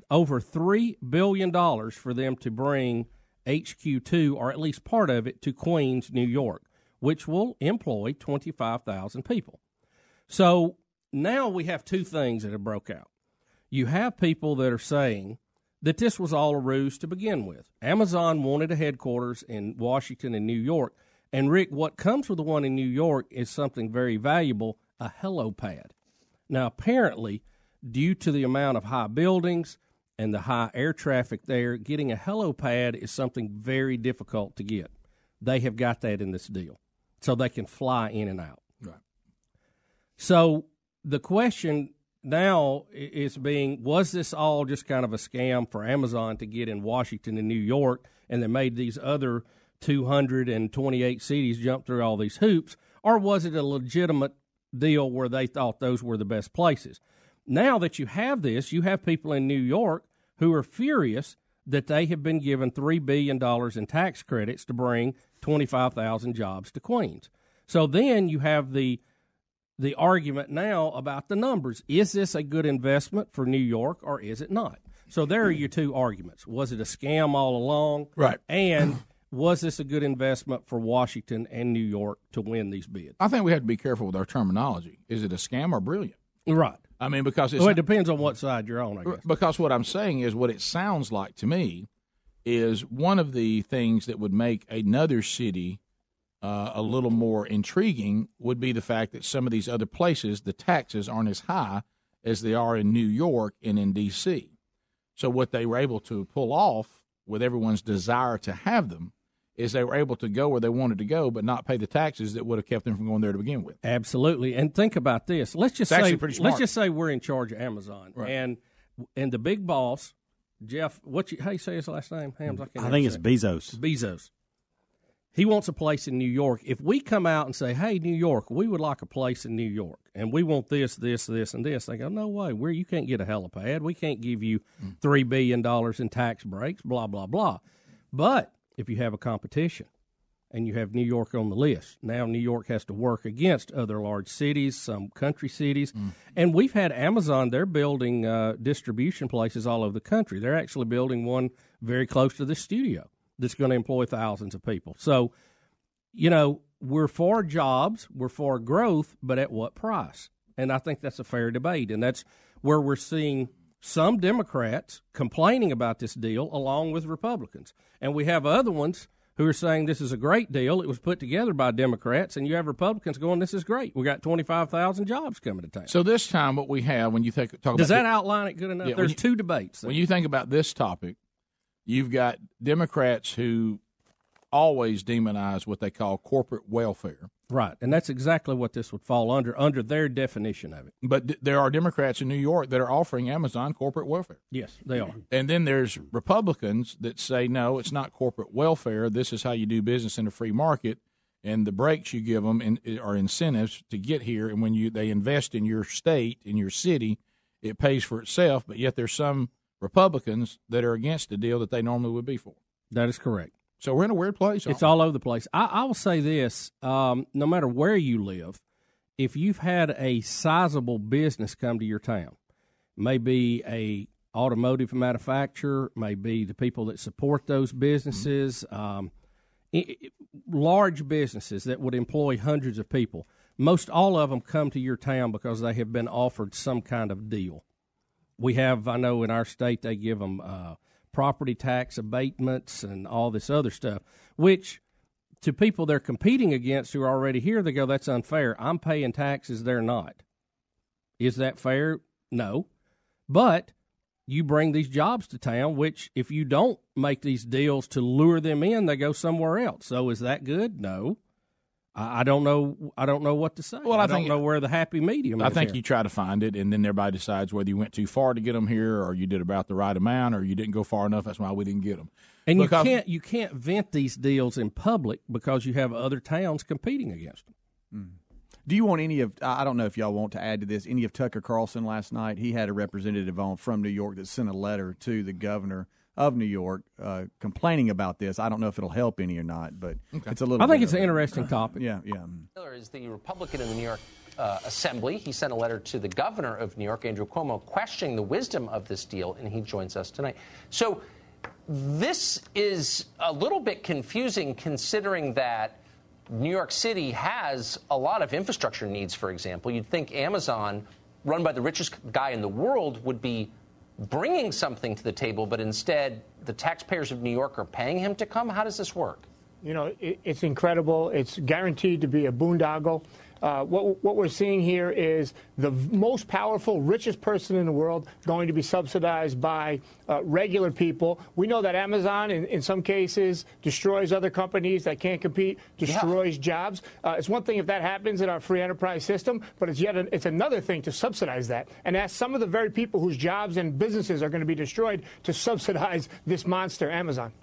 over $3 billion for them to bring HQ2, or at least part of it, to Queens, New York, which will employ 25,000 people. So now we have two things that have broke out. You have people that are saying that this was all a ruse to begin with. Amazon wanted a headquarters in Washington and New York. And Rick, what comes with the one in New York is something very valuable a helipad. Now, apparently, due to the amount of high buildings and the high air traffic there, getting a helipad is something very difficult to get. They have got that in this deal, so they can fly in and out. Right. So the question now it's being was this all just kind of a scam for Amazon to get in Washington and New York and they made these other 228 cities jump through all these hoops or was it a legitimate deal where they thought those were the best places? Now that you have this, you have people in New York who are furious that they have been given $3 billion in tax credits to bring 25,000 jobs to Queens. So then you have the the argument now about the numbers. Is this a good investment for New York or is it not? So there are your two arguments. Was it a scam all along? Right. And was this a good investment for Washington and New York to win these bids? I think we have to be careful with our terminology. Is it a scam or brilliant? Right. I mean, because it's Well, it depends on what side you're on, I guess. Because what I'm saying is what it sounds like to me is one of the things that would make another city uh, a little more intriguing would be the fact that some of these other places the taxes aren't as high as they are in New York and in D.C. So what they were able to pull off with everyone's desire to have them is they were able to go where they wanted to go, but not pay the taxes that would have kept them from going there to begin with. Absolutely. And think about this. Let's just It's say actually pretty smart. let's just say we're in charge of Amazon Right. and and the big boss, Jeff, what you how you say his last name? Hams, I, can't I think it's it. Bezos. Bezos. He wants a place in New York. If we come out and say, "Hey, New York, we would like a place in New York, and we want this, this, this, and this," they go, "No way. Where you can't get a helipad. We can't give you Mm. three billion dollars in tax breaks. Blah blah blah." But if you have a competition, and you have New York on the list. Now New York has to work against other large cities, some country cities, and we've had Amazon. They're building uh, distribution places all over the country. They're actually building one very close to the studio that's going to employ thousands of people. So, you know, we're for jobs, we're for growth, but at what price? And I think that's a fair debate, and that's where we're seeing some Democrats complaining about this deal along with Republicans, and we have other ones who are saying this is a great deal. It was put together by Democrats, and you have Republicans going, "This is great. We got twenty five thousand jobs coming to town." So this time, what we have when you think talk Does about that outline it good enough? Yeah, There's you- two debates. When you think about this topic, you've got Democrats who always demonize what they call corporate welfare. Right, and that's exactly what this would fall under under their definition of it. But th- there are Democrats in New York that are offering Amazon corporate welfare. Yes, they are. And then there's Republicans that say, no, it's not corporate welfare. This is how you do business in a free market. And the breaks you give them in, are incentives to get here. And when you they invest in your state, in your city, it pays for itself. But yet there's some Republicans that are against the deal that they normally would be for. That is correct. So we're in a weird place. It's all over the place. I, I will say this: um, no matter where you live, if you've had a sizable business come to your town, maybe a automotive manufacturer, maybe the people that support those businesses, um, i- i- large businesses that would employ hundreds of people. Most all of them come to your town because they have been offered some kind of deal. We have, I know, in our state they give them uh, property tax abatements and all this other stuff, which to people they're competing against who are already here, they go, "That's unfair. I'm paying taxes; they're not." Is that fair? No, but you bring these jobs to town, which if you don't make these deals to lure them in, they go somewhere else. So is that good? No. I I don't know. I don't know what to say. Well, I don't think- know where the happy medium. I is think here. you try to find it, and then everybody decides whether you went too far to get them here, or you did about the right amount, or you didn't go far enough. That's why we didn't get them. And Because- you can't you can't vent these deals in public because you have other towns competing against them. Hmm. Do you want any of? I don't know if y'all want to add to this. Any of Tucker Carlson last night? He had a representative on from New York that sent a letter to the governor of New York uh, complaining about this. I don't know if it'll help any or not, but it's a little. I think it's an a- interesting topic. Yeah, yeah. Miller is the Republican in the New York uh, Assembly. He sent a letter to the governor of New York, Andrew Cuomo, questioning the wisdom of this deal, and he joins us tonight. So, this is a little bit confusing considering that New York City has a lot of infrastructure needs, for example. You'd think Amazon, run by the richest guy in the world, would be bringing something to the table, but instead the taxpayers of New York are paying him to come? How does this work? You know, it, it's incredible. It's guaranteed to be a boondoggle. Uh, what, what we're seeing here is the most powerful, richest person in the world going to be subsidized by uh, regular people. We know that Amazon, in, in some cases, destroys other companies that can't compete, destroys jobs. Uh, it's one thing if that happens in our free enterprise system, but it's yet an, it's another thing to subsidize that and ask some of the very people whose jobs and businesses are going to be destroyed to subsidize this monster, Amazon.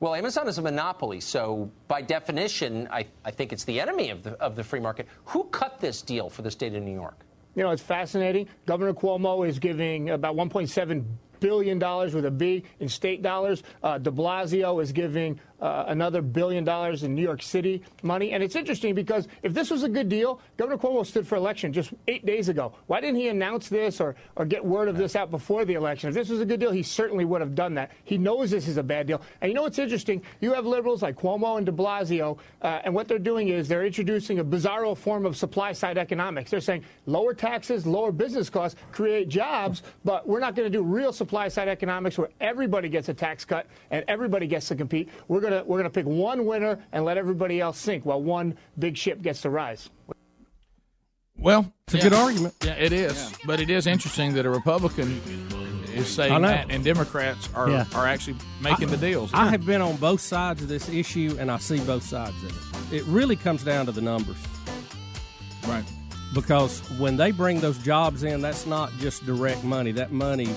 Well, Amazon is a monopoly, so by definition, I, I think it's the enemy of the, of the free market. Who cut this deal for the state of New York? You know, it's fascinating. Governor Cuomo is giving about 1.7 billion dollars with a B in state dollars. Uh, De Blasio is giving uh, another billion dollars in New York City money. And it's interesting because if this was a good deal, Governor Cuomo stood for election just eight days ago. Why didn't he announce this or, or get word of this out before the election? If this was a good deal, he certainly would have done that. He knows this is a bad deal. And you know what's interesting? You have liberals like Cuomo and de Blasio, uh, and what they're doing is they're introducing a bizarro form of supply side economics. They're saying lower taxes, lower business costs, create jobs, but we're not going to do real supply side economics where everybody gets a tax cut and everybody gets to compete. We're going to we're going to pick one winner and let everybody else sink while one big ship gets to rise. Well, It's a good argument. Yeah, it is. But it is interesting that a Republican is saying that, and Democrats are Yeah. are actually making the deals. I have been on both sides of this issue, and I see both sides of it. It really comes down to the numbers. Right. Because when they bring those jobs in, that's not just direct money. That money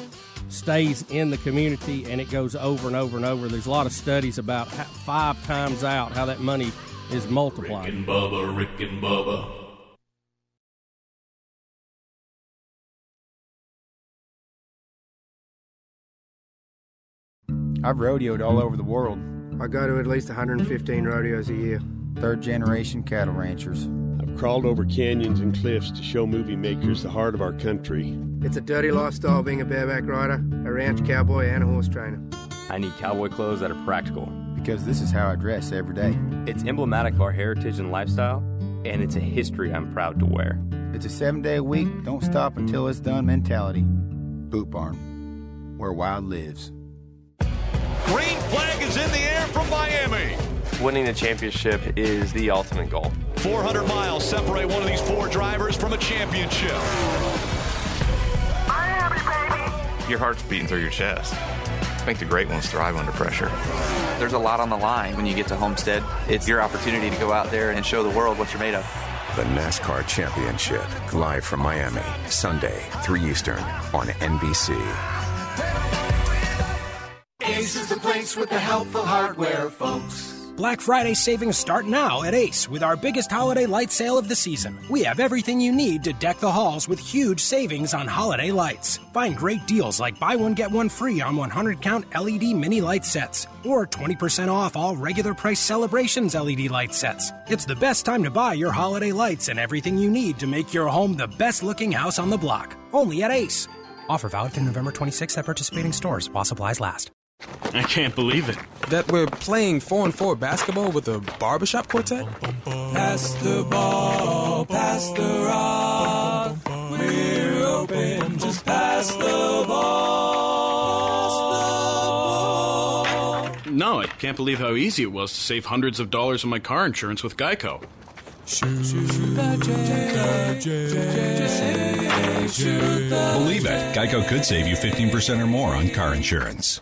stays in the community and it goes over and over and over. There's a lot of studies about how, five times out how that money is multiplied. Rick and Bubba, Rick and Bubba. I've rodeoed all over the world. I go to at least 115 rodeos a year. Third generation cattle ranchers. I've crawled over canyons and cliffs to show movie makers the heart of our country. It's a dirty lifestyle being a bareback rider, a ranch cowboy, and a horse trainer. I need cowboy clothes that are practical. Because this is how I dress every day. It's emblematic of our heritage and lifestyle, and it's a history I'm proud to wear. It's a seven day a week, don't stop until it's done mentality. Boot Barn, where wild lives. Green flag is in the air from Miami. Winning the championship is the ultimate goal. 400 miles separate one of these four drivers from a championship. Your heart's beating through your chest. I think the great ones thrive under pressure. There's a lot on the line when you get to Homestead. It's your opportunity to go out there and show the world what you're made of. The NASCAR Championship, live from Miami, Sunday, 3 Eastern, on NBC. Ace is the place with the helpful hardware, folks. Black Friday savings start now at Ace with our biggest holiday light sale of the season. We have everything you need to deck the halls with huge savings on holiday lights. Find great deals like buy one get one free on 100 count LED mini light sets or 20% off all regular price celebrations LED light sets. It's the best time to buy your holiday lights and everything you need to make your home the best looking house on the block. Only at Ace. Offer valid through November 26th at participating stores while supplies last. I can't believe it. That we're playing 4 and 4 basketball with a barbershop quartet? Pass the ball, pass the rock. We're open, just pass the ball. No, I can't believe how easy it was to save hundreds of dollars on my car insurance with Geico. Believe it, Geico could save you 15% or more on car insurance.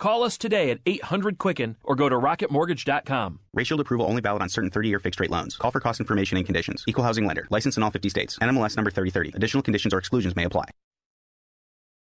Call us today at 800 Quicken or go to rocketmortgage.com. Rate Shield approval only valid on certain 30 year fixed rate loans. Call for cost information and conditions. Equal housing lender. License in all 50 states. NMLS number 3030. Additional conditions or exclusions may apply.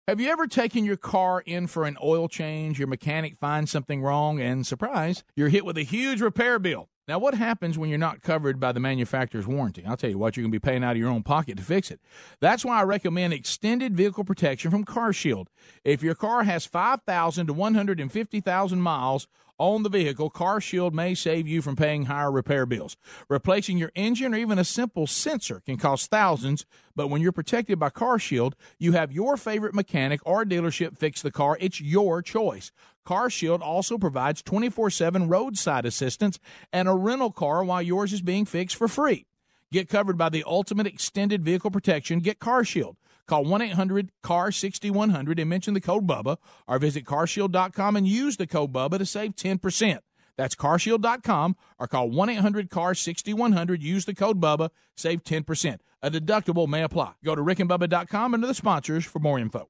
Have you ever taken your car in for an oil change? Your mechanic finds something wrong, and surprise, you're hit with a huge repair bill. Now, what happens when you're not covered by the manufacturer's warranty? I'll tell you what, you're going to be paying out of your own pocket to fix it. That's why I recommend extended vehicle protection from CarShield. If your car has 5,000 to 150,000 miles on the vehicle, CarShield may save you from paying higher repair bills. Replacing your engine or even a simple sensor can cost thousands, but when you're protected by CarShield, you have your favorite mechanic or dealership fix the car. It's your choice. CarShield also provides 24/7 roadside assistance and a rental car while yours is being fixed for free. Get covered by the ultimate extended vehicle protection. Get CarShield. Call 1 800 CAR 6100 and mention the code BUBBA or visit carshield.com and use the code BUBBA to save 10%. That's carshield.com or call 1 800 CAR 6100. Use the code BUBBA, save 10%. A deductible may apply. Go to rickandbubba.com under the sponsors for more info.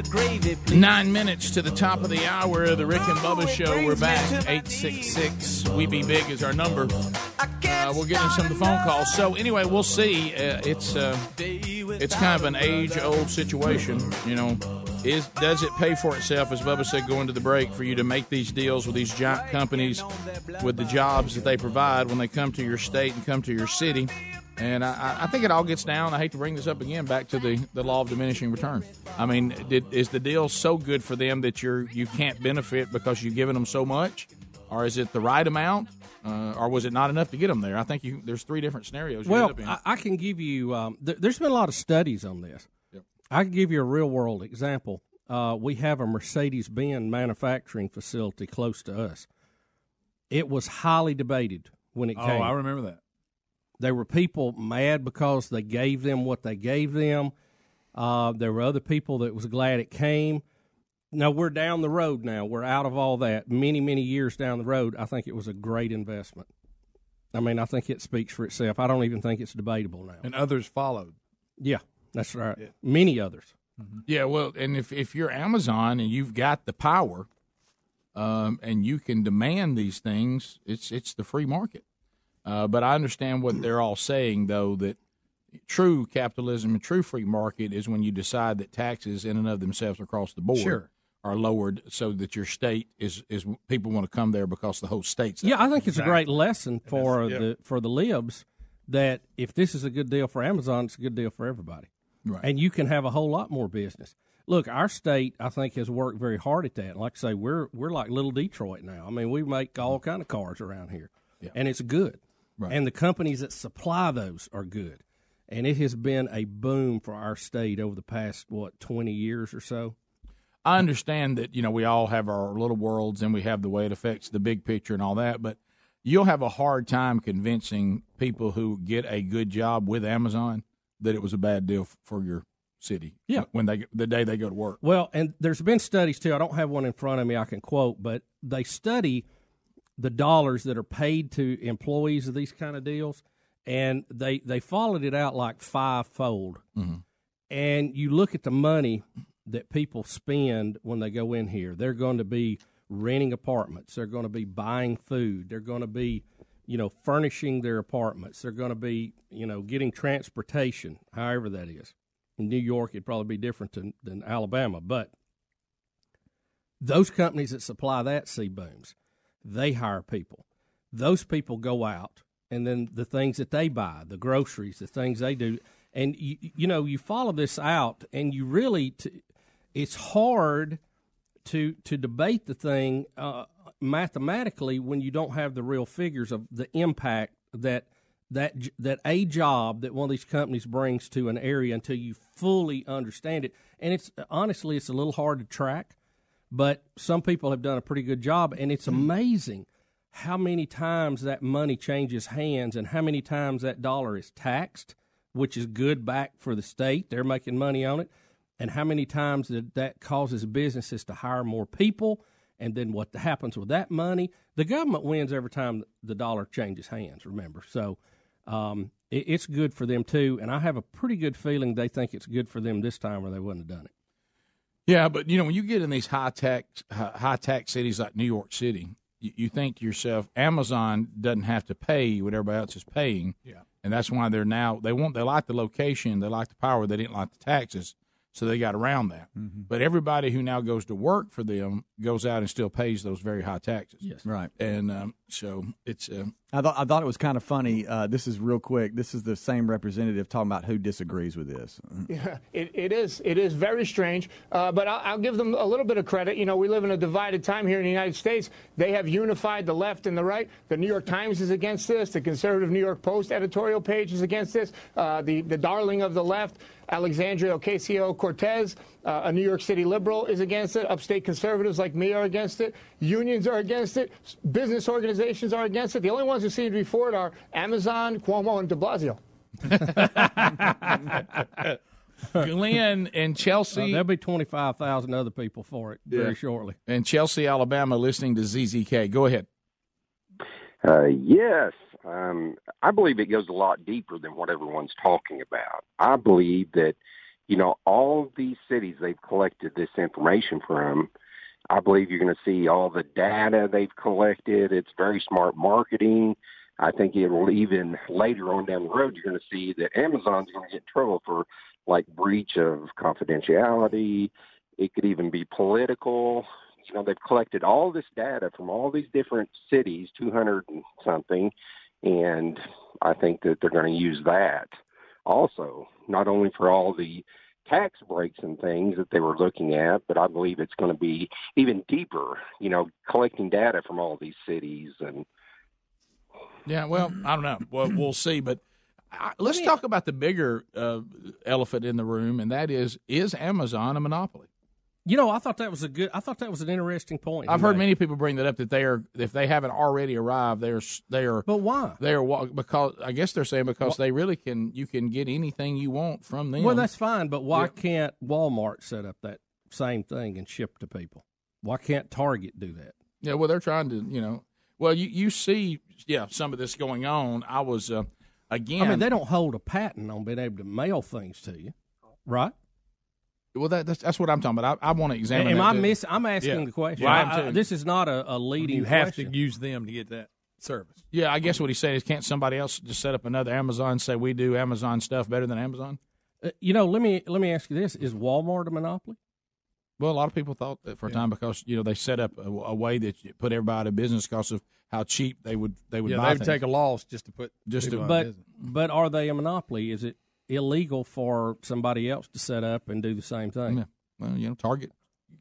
Gravy, please. Nine minutes to the top of the hour of the Rick and Bubba Show. We're back. 866 We Be Big is our number. Uh, we're getting some of the phone calls. So, anyway, we'll see. Uh, it's uh, it's kind of an age old situation. You know, is does it pay for itself, as Bubba said, going to the break, for you to make these deals with these giant companies with the jobs that they provide when they come to your state and come to your city? And I, I think it all gets down. I hate to bring this up again, back to the, the law of diminishing return. I mean, did, is the deal so good for them that you're you can't benefit because you've given them so much, or is it the right amount, uh, or was it not enough to get them there? I think you, there's three different scenarios. You Well, end up in. I, I can give you. Um, th- there's been a lot of studies on this. Yep. I can give you a real world example. Uh, we have a Mercedes Benz manufacturing facility close to us. It was highly debated when it Oh, came. Oh, I remember that. There were people mad because they gave them what they gave them. Uh, there were other people that was glad it came. Now we're down the road now. We're out of all that. Many, many years down the road, I think it was a great investment. I mean, I think it speaks for itself. I don't even think it's debatable now. And others followed. Yeah, that's right. Many others. Yeah, well, and if if you're Amazon and you've got the power, um, and you can demand these things, it's it's the free market. Uh, but I understand what they're all saying, though that true capitalism and true free market is when you decide that taxes in and of themselves across the board Sure. are lowered, so that your state is is people want to come there because the whole state's. Yeah, I think it's a great lesson for yeah. the for the libs that if this is a good deal for Amazon, it's a good deal for everybody. Right. And you can have a whole lot more business. Look, our state, I think, has worked very hard at that. Like I say, we're we're like little Detroit now. I mean, we make all kind of cars around here, and it's good. Right. And the companies that supply those are good. And it has been a boom for our state over the past what twenty years or so. I understand that you know we all have our little worlds and we have the way it affects the big picture and all that, but you'll have a hard time convincing people who get a good job with Amazon that it was a bad deal for your city. Yeah. when they the day they go to work. Well, and there's been studies too. I don't have one in front of me I can quote, but they study the dollars that are paid to employees of these kind of deals, and they they followed it out like fivefold. Mm-hmm. And you look at the money that people spend when they go in here. They're going to be renting apartments. They're going to be buying food. They're going to be, you know, furnishing their apartments. They're going to be, you know, getting transportation, however that is. In New York, it'd probably be different than, than Alabama, but those companies that supply that sea booms, they hire people. Those people go out, and then the things that they buy, the groceries, the things they do, and you, you know, you follow this out, and you really, t- it's hard to to debate the thing uh, mathematically when you don't have the real figures of the impact that that that a job that one of these companies brings to an area until you fully understand it. And it's honestly, it's a little hard to track, but some people have done a pretty good job, and it's amazing how many times that money changes hands and how many times that dollar is taxed, which is good back for the state. They're making money on it. And how many times that, that causes businesses to hire more people. And then what happens with that money? The government wins every time the dollar changes hands, remember. So um, it, it's good for them too. And I have a pretty good feeling they think it's good for them this time or they wouldn't have done it. Yeah, but you know when you get in these high tax high tax cities like New York City, you, you think to yourself, Amazon doesn't have to pay what everybody else is paying. Yeah. and that's why they're now they want they like the location, they like the power, they didn't like the taxes, so they got around that. But everybody who now goes to work for them goes out and still pays those very high taxes. Yes, right. And um, so it's uh, I thought I thought it was kind of funny. Uh, this is real quick. This is the same representative talking about who disagrees with this. Yeah, it, it is. It is very strange. Uh, but I'll, I'll give them a little bit of credit. You know, we live in a divided time here in the United States. They have unified the left and the right. The New York Times is against this. The conservative New York Post editorial page is against this. Uh, the the darling of the left, Alexandria Ocasio Cortez, uh, a New York City liberal, is against it. Upstate conservatives like me are against it. Unions are against it. Business organizations are against it. The only ones who seem to be for it are Amazon, Cuomo, and De Blasio. Glenn and Chelsea. Uh, there'll be 25,000 other people for it very Yeah. shortly. and Chelsea, Alabama, listening to ZZK. Go ahead. Uh, yes, um, I believe it goes a lot deeper than what everyone's talking about. I believe that, you know, all these cities they've collected this information from. I believe you're going to see all the data they've collected. It's very smart marketing. I think it will even later on down the road, you're going to see that Amazon's going to get in trouble for like breach of confidentiality. It could even be political. You know, they've collected all this data from all these different cities, 200 and something, and I think that they're going to use that also, not only for all the tax breaks and things that they were looking at, but I believe it's going to be even deeper, you know, collecting data from all these cities and Yeah, well, I don't know. Well, we'll see. But I, let's talk about the bigger uh, elephant in the room, and that is: is Amazon a monopoly? You know, I thought that was a good. I thought that was an interesting point. I've heard made. many people bring that up that they are, if they haven't already arrived, they are, they are. But why? They are because I guess they're saying because they really can. You can get anything you want from them. Well, that's fine, but why can't Walmart set up that same thing and ship to people? Why can't Target do that? Yeah, well, they're trying to, you know. Well, you you see, yeah, some of this going on. I was uh, again. I mean, they don't hold a patent on being able to mail things to you, right? Well, that, that's that's what I'm talking about. I, I want to examine. Am that I too. miss? I'm asking Yeah. the question. Yeah, I- I am I- too. this is not a, a leading. You have question. to use them to get that service. Yeah, I guess what he's saying is, can't somebody else just set up another Amazon? Say we do Amazon stuff better than Amazon. Uh, you know, let me let me ask you this: Is Walmart a monopoly? Well, a lot of people thought that for a time because you know they set up a, a way that you put everybody out of business because of how cheap they would they would Yeah, buy they would things. take a loss just to put just to people out of But business. but are they a monopoly? Is it illegal for somebody else to set up and do the same thing? Yeah. Well, you know, Target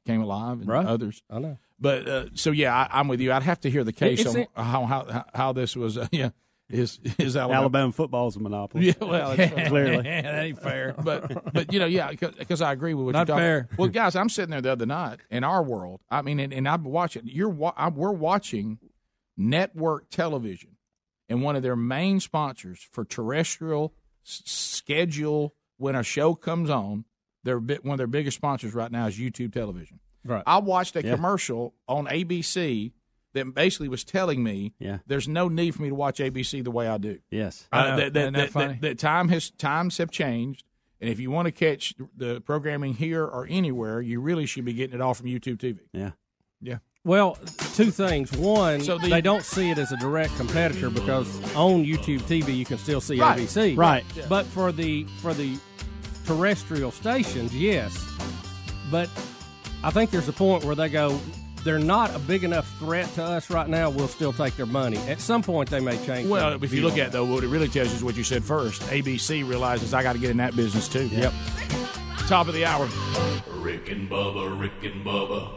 came alive and Right. others. I know. But uh, so yeah, I, I'm with you. I'd have to hear the case It's on in- how, how how how this was. Uh, yeah, is is Alabama. Alabama football's a monopoly. Yeah, well, that's clearly. that ain't fair. but but you know, yeah, because I agree with what Not you're talking. fair. Well, guys, I'm sitting there the other night in our world. I mean, and, and I'm watching. You're wa- I, we're watching network television and one of their main sponsors for terrestrial s- schedule when a show comes on. Their bit one of their biggest sponsors right now is YouTube television. Right. I watched a Yeah. commercial on ABC that basically was telling me Yeah. there's no need for me to watch ABC the way I do. Yes. Uh, that, that, Isn't that that, funny? that, that time has times have changed, and if you want to catch the programming here or anywhere, you really should be getting it all from YouTube TV. Yeah. Yeah. Well, two things. One, So the- they don't see it as a direct competitor because on YouTube TV you can still see Right. ABC. Right. Yeah. But for the for the terrestrial stations, yes. But I think there's a point where they go, they're not a big enough threat to us right now. We'll still take their money. At some point, they may change. Well, if you view look at it, though, what it really tells you is what you said first. ABC realizes I got to get in that business too. Yep. Top of the hour. Rick and Bubba, Rick and Bubba.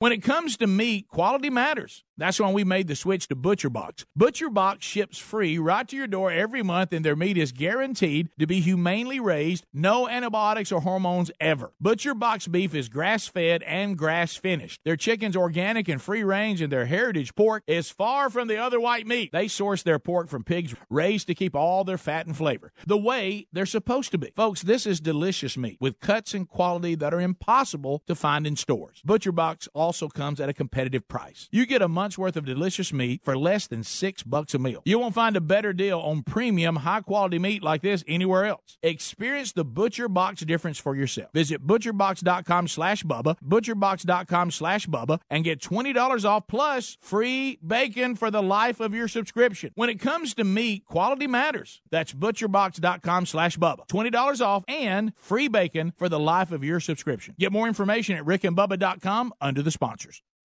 When it comes to meat, quality matters. That's why we made the switch to Butcher Box. Butcher Box ships free right to your door every month, and their meat is guaranteed to be humanely raised, no antibiotics or hormones ever. Butcher Box beef is grass fed and grass finished. Their chicken's organic and free range, and their heritage pork is far from the other white meat. They source their pork from pigs raised to keep all their fat and flavor the way they're supposed to be. Folks, this is delicious meat with cuts and quality that are impossible to find in stores. Butcher Box also comes at a competitive price. You get a month's worth of delicious meat for less than six bucks a meal. You won't find a better deal on premium, high quality meat like this anywhere else. Experience the Butcher Box difference for yourself. Visit butcherbox.com slash Bubba, butcherbox.com slash Bubba, and get $20 off plus free bacon for the life of your subscription. When it comes to meat, quality matters. That's butcherbox.com slash Bubba. $20 off and free bacon for the life of your subscription. Get more information at rickandbubba.com under the sponsors.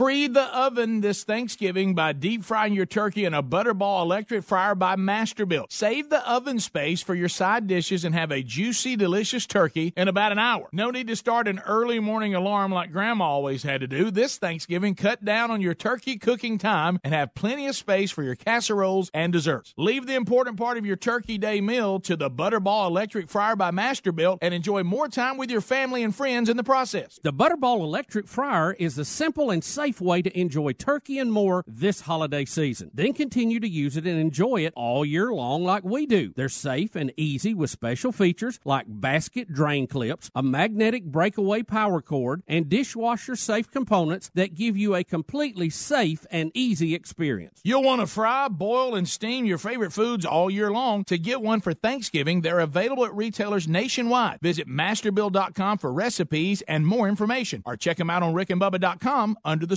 Free the oven this Thanksgiving by deep frying your turkey in a Butterball electric fryer by Masterbuilt. Save the oven space for your side dishes and have a juicy, delicious turkey in about an hour. No need to start an early morning alarm like Grandma always had to do. This Thanksgiving, cut down on your turkey cooking time and have plenty of space for your casseroles and desserts. Leave the important part of your turkey day meal to the Butterball electric fryer by Masterbuilt and enjoy more time with your family and friends in the process. The Butterball electric fryer is a simple and safe way to enjoy turkey and more this holiday season. Then continue to use it and enjoy it all year long like we do. They're safe and easy with special features like basket drain clips, a magnetic breakaway power cord, and dishwasher safe components that give you a completely safe and easy experience. You'll want to fry, boil, and steam your favorite foods all year long. To get one for Thanksgiving, they're available at retailers nationwide. Visit masterbuilt.com for recipes and more information, or check them out on rickandbubba.com under the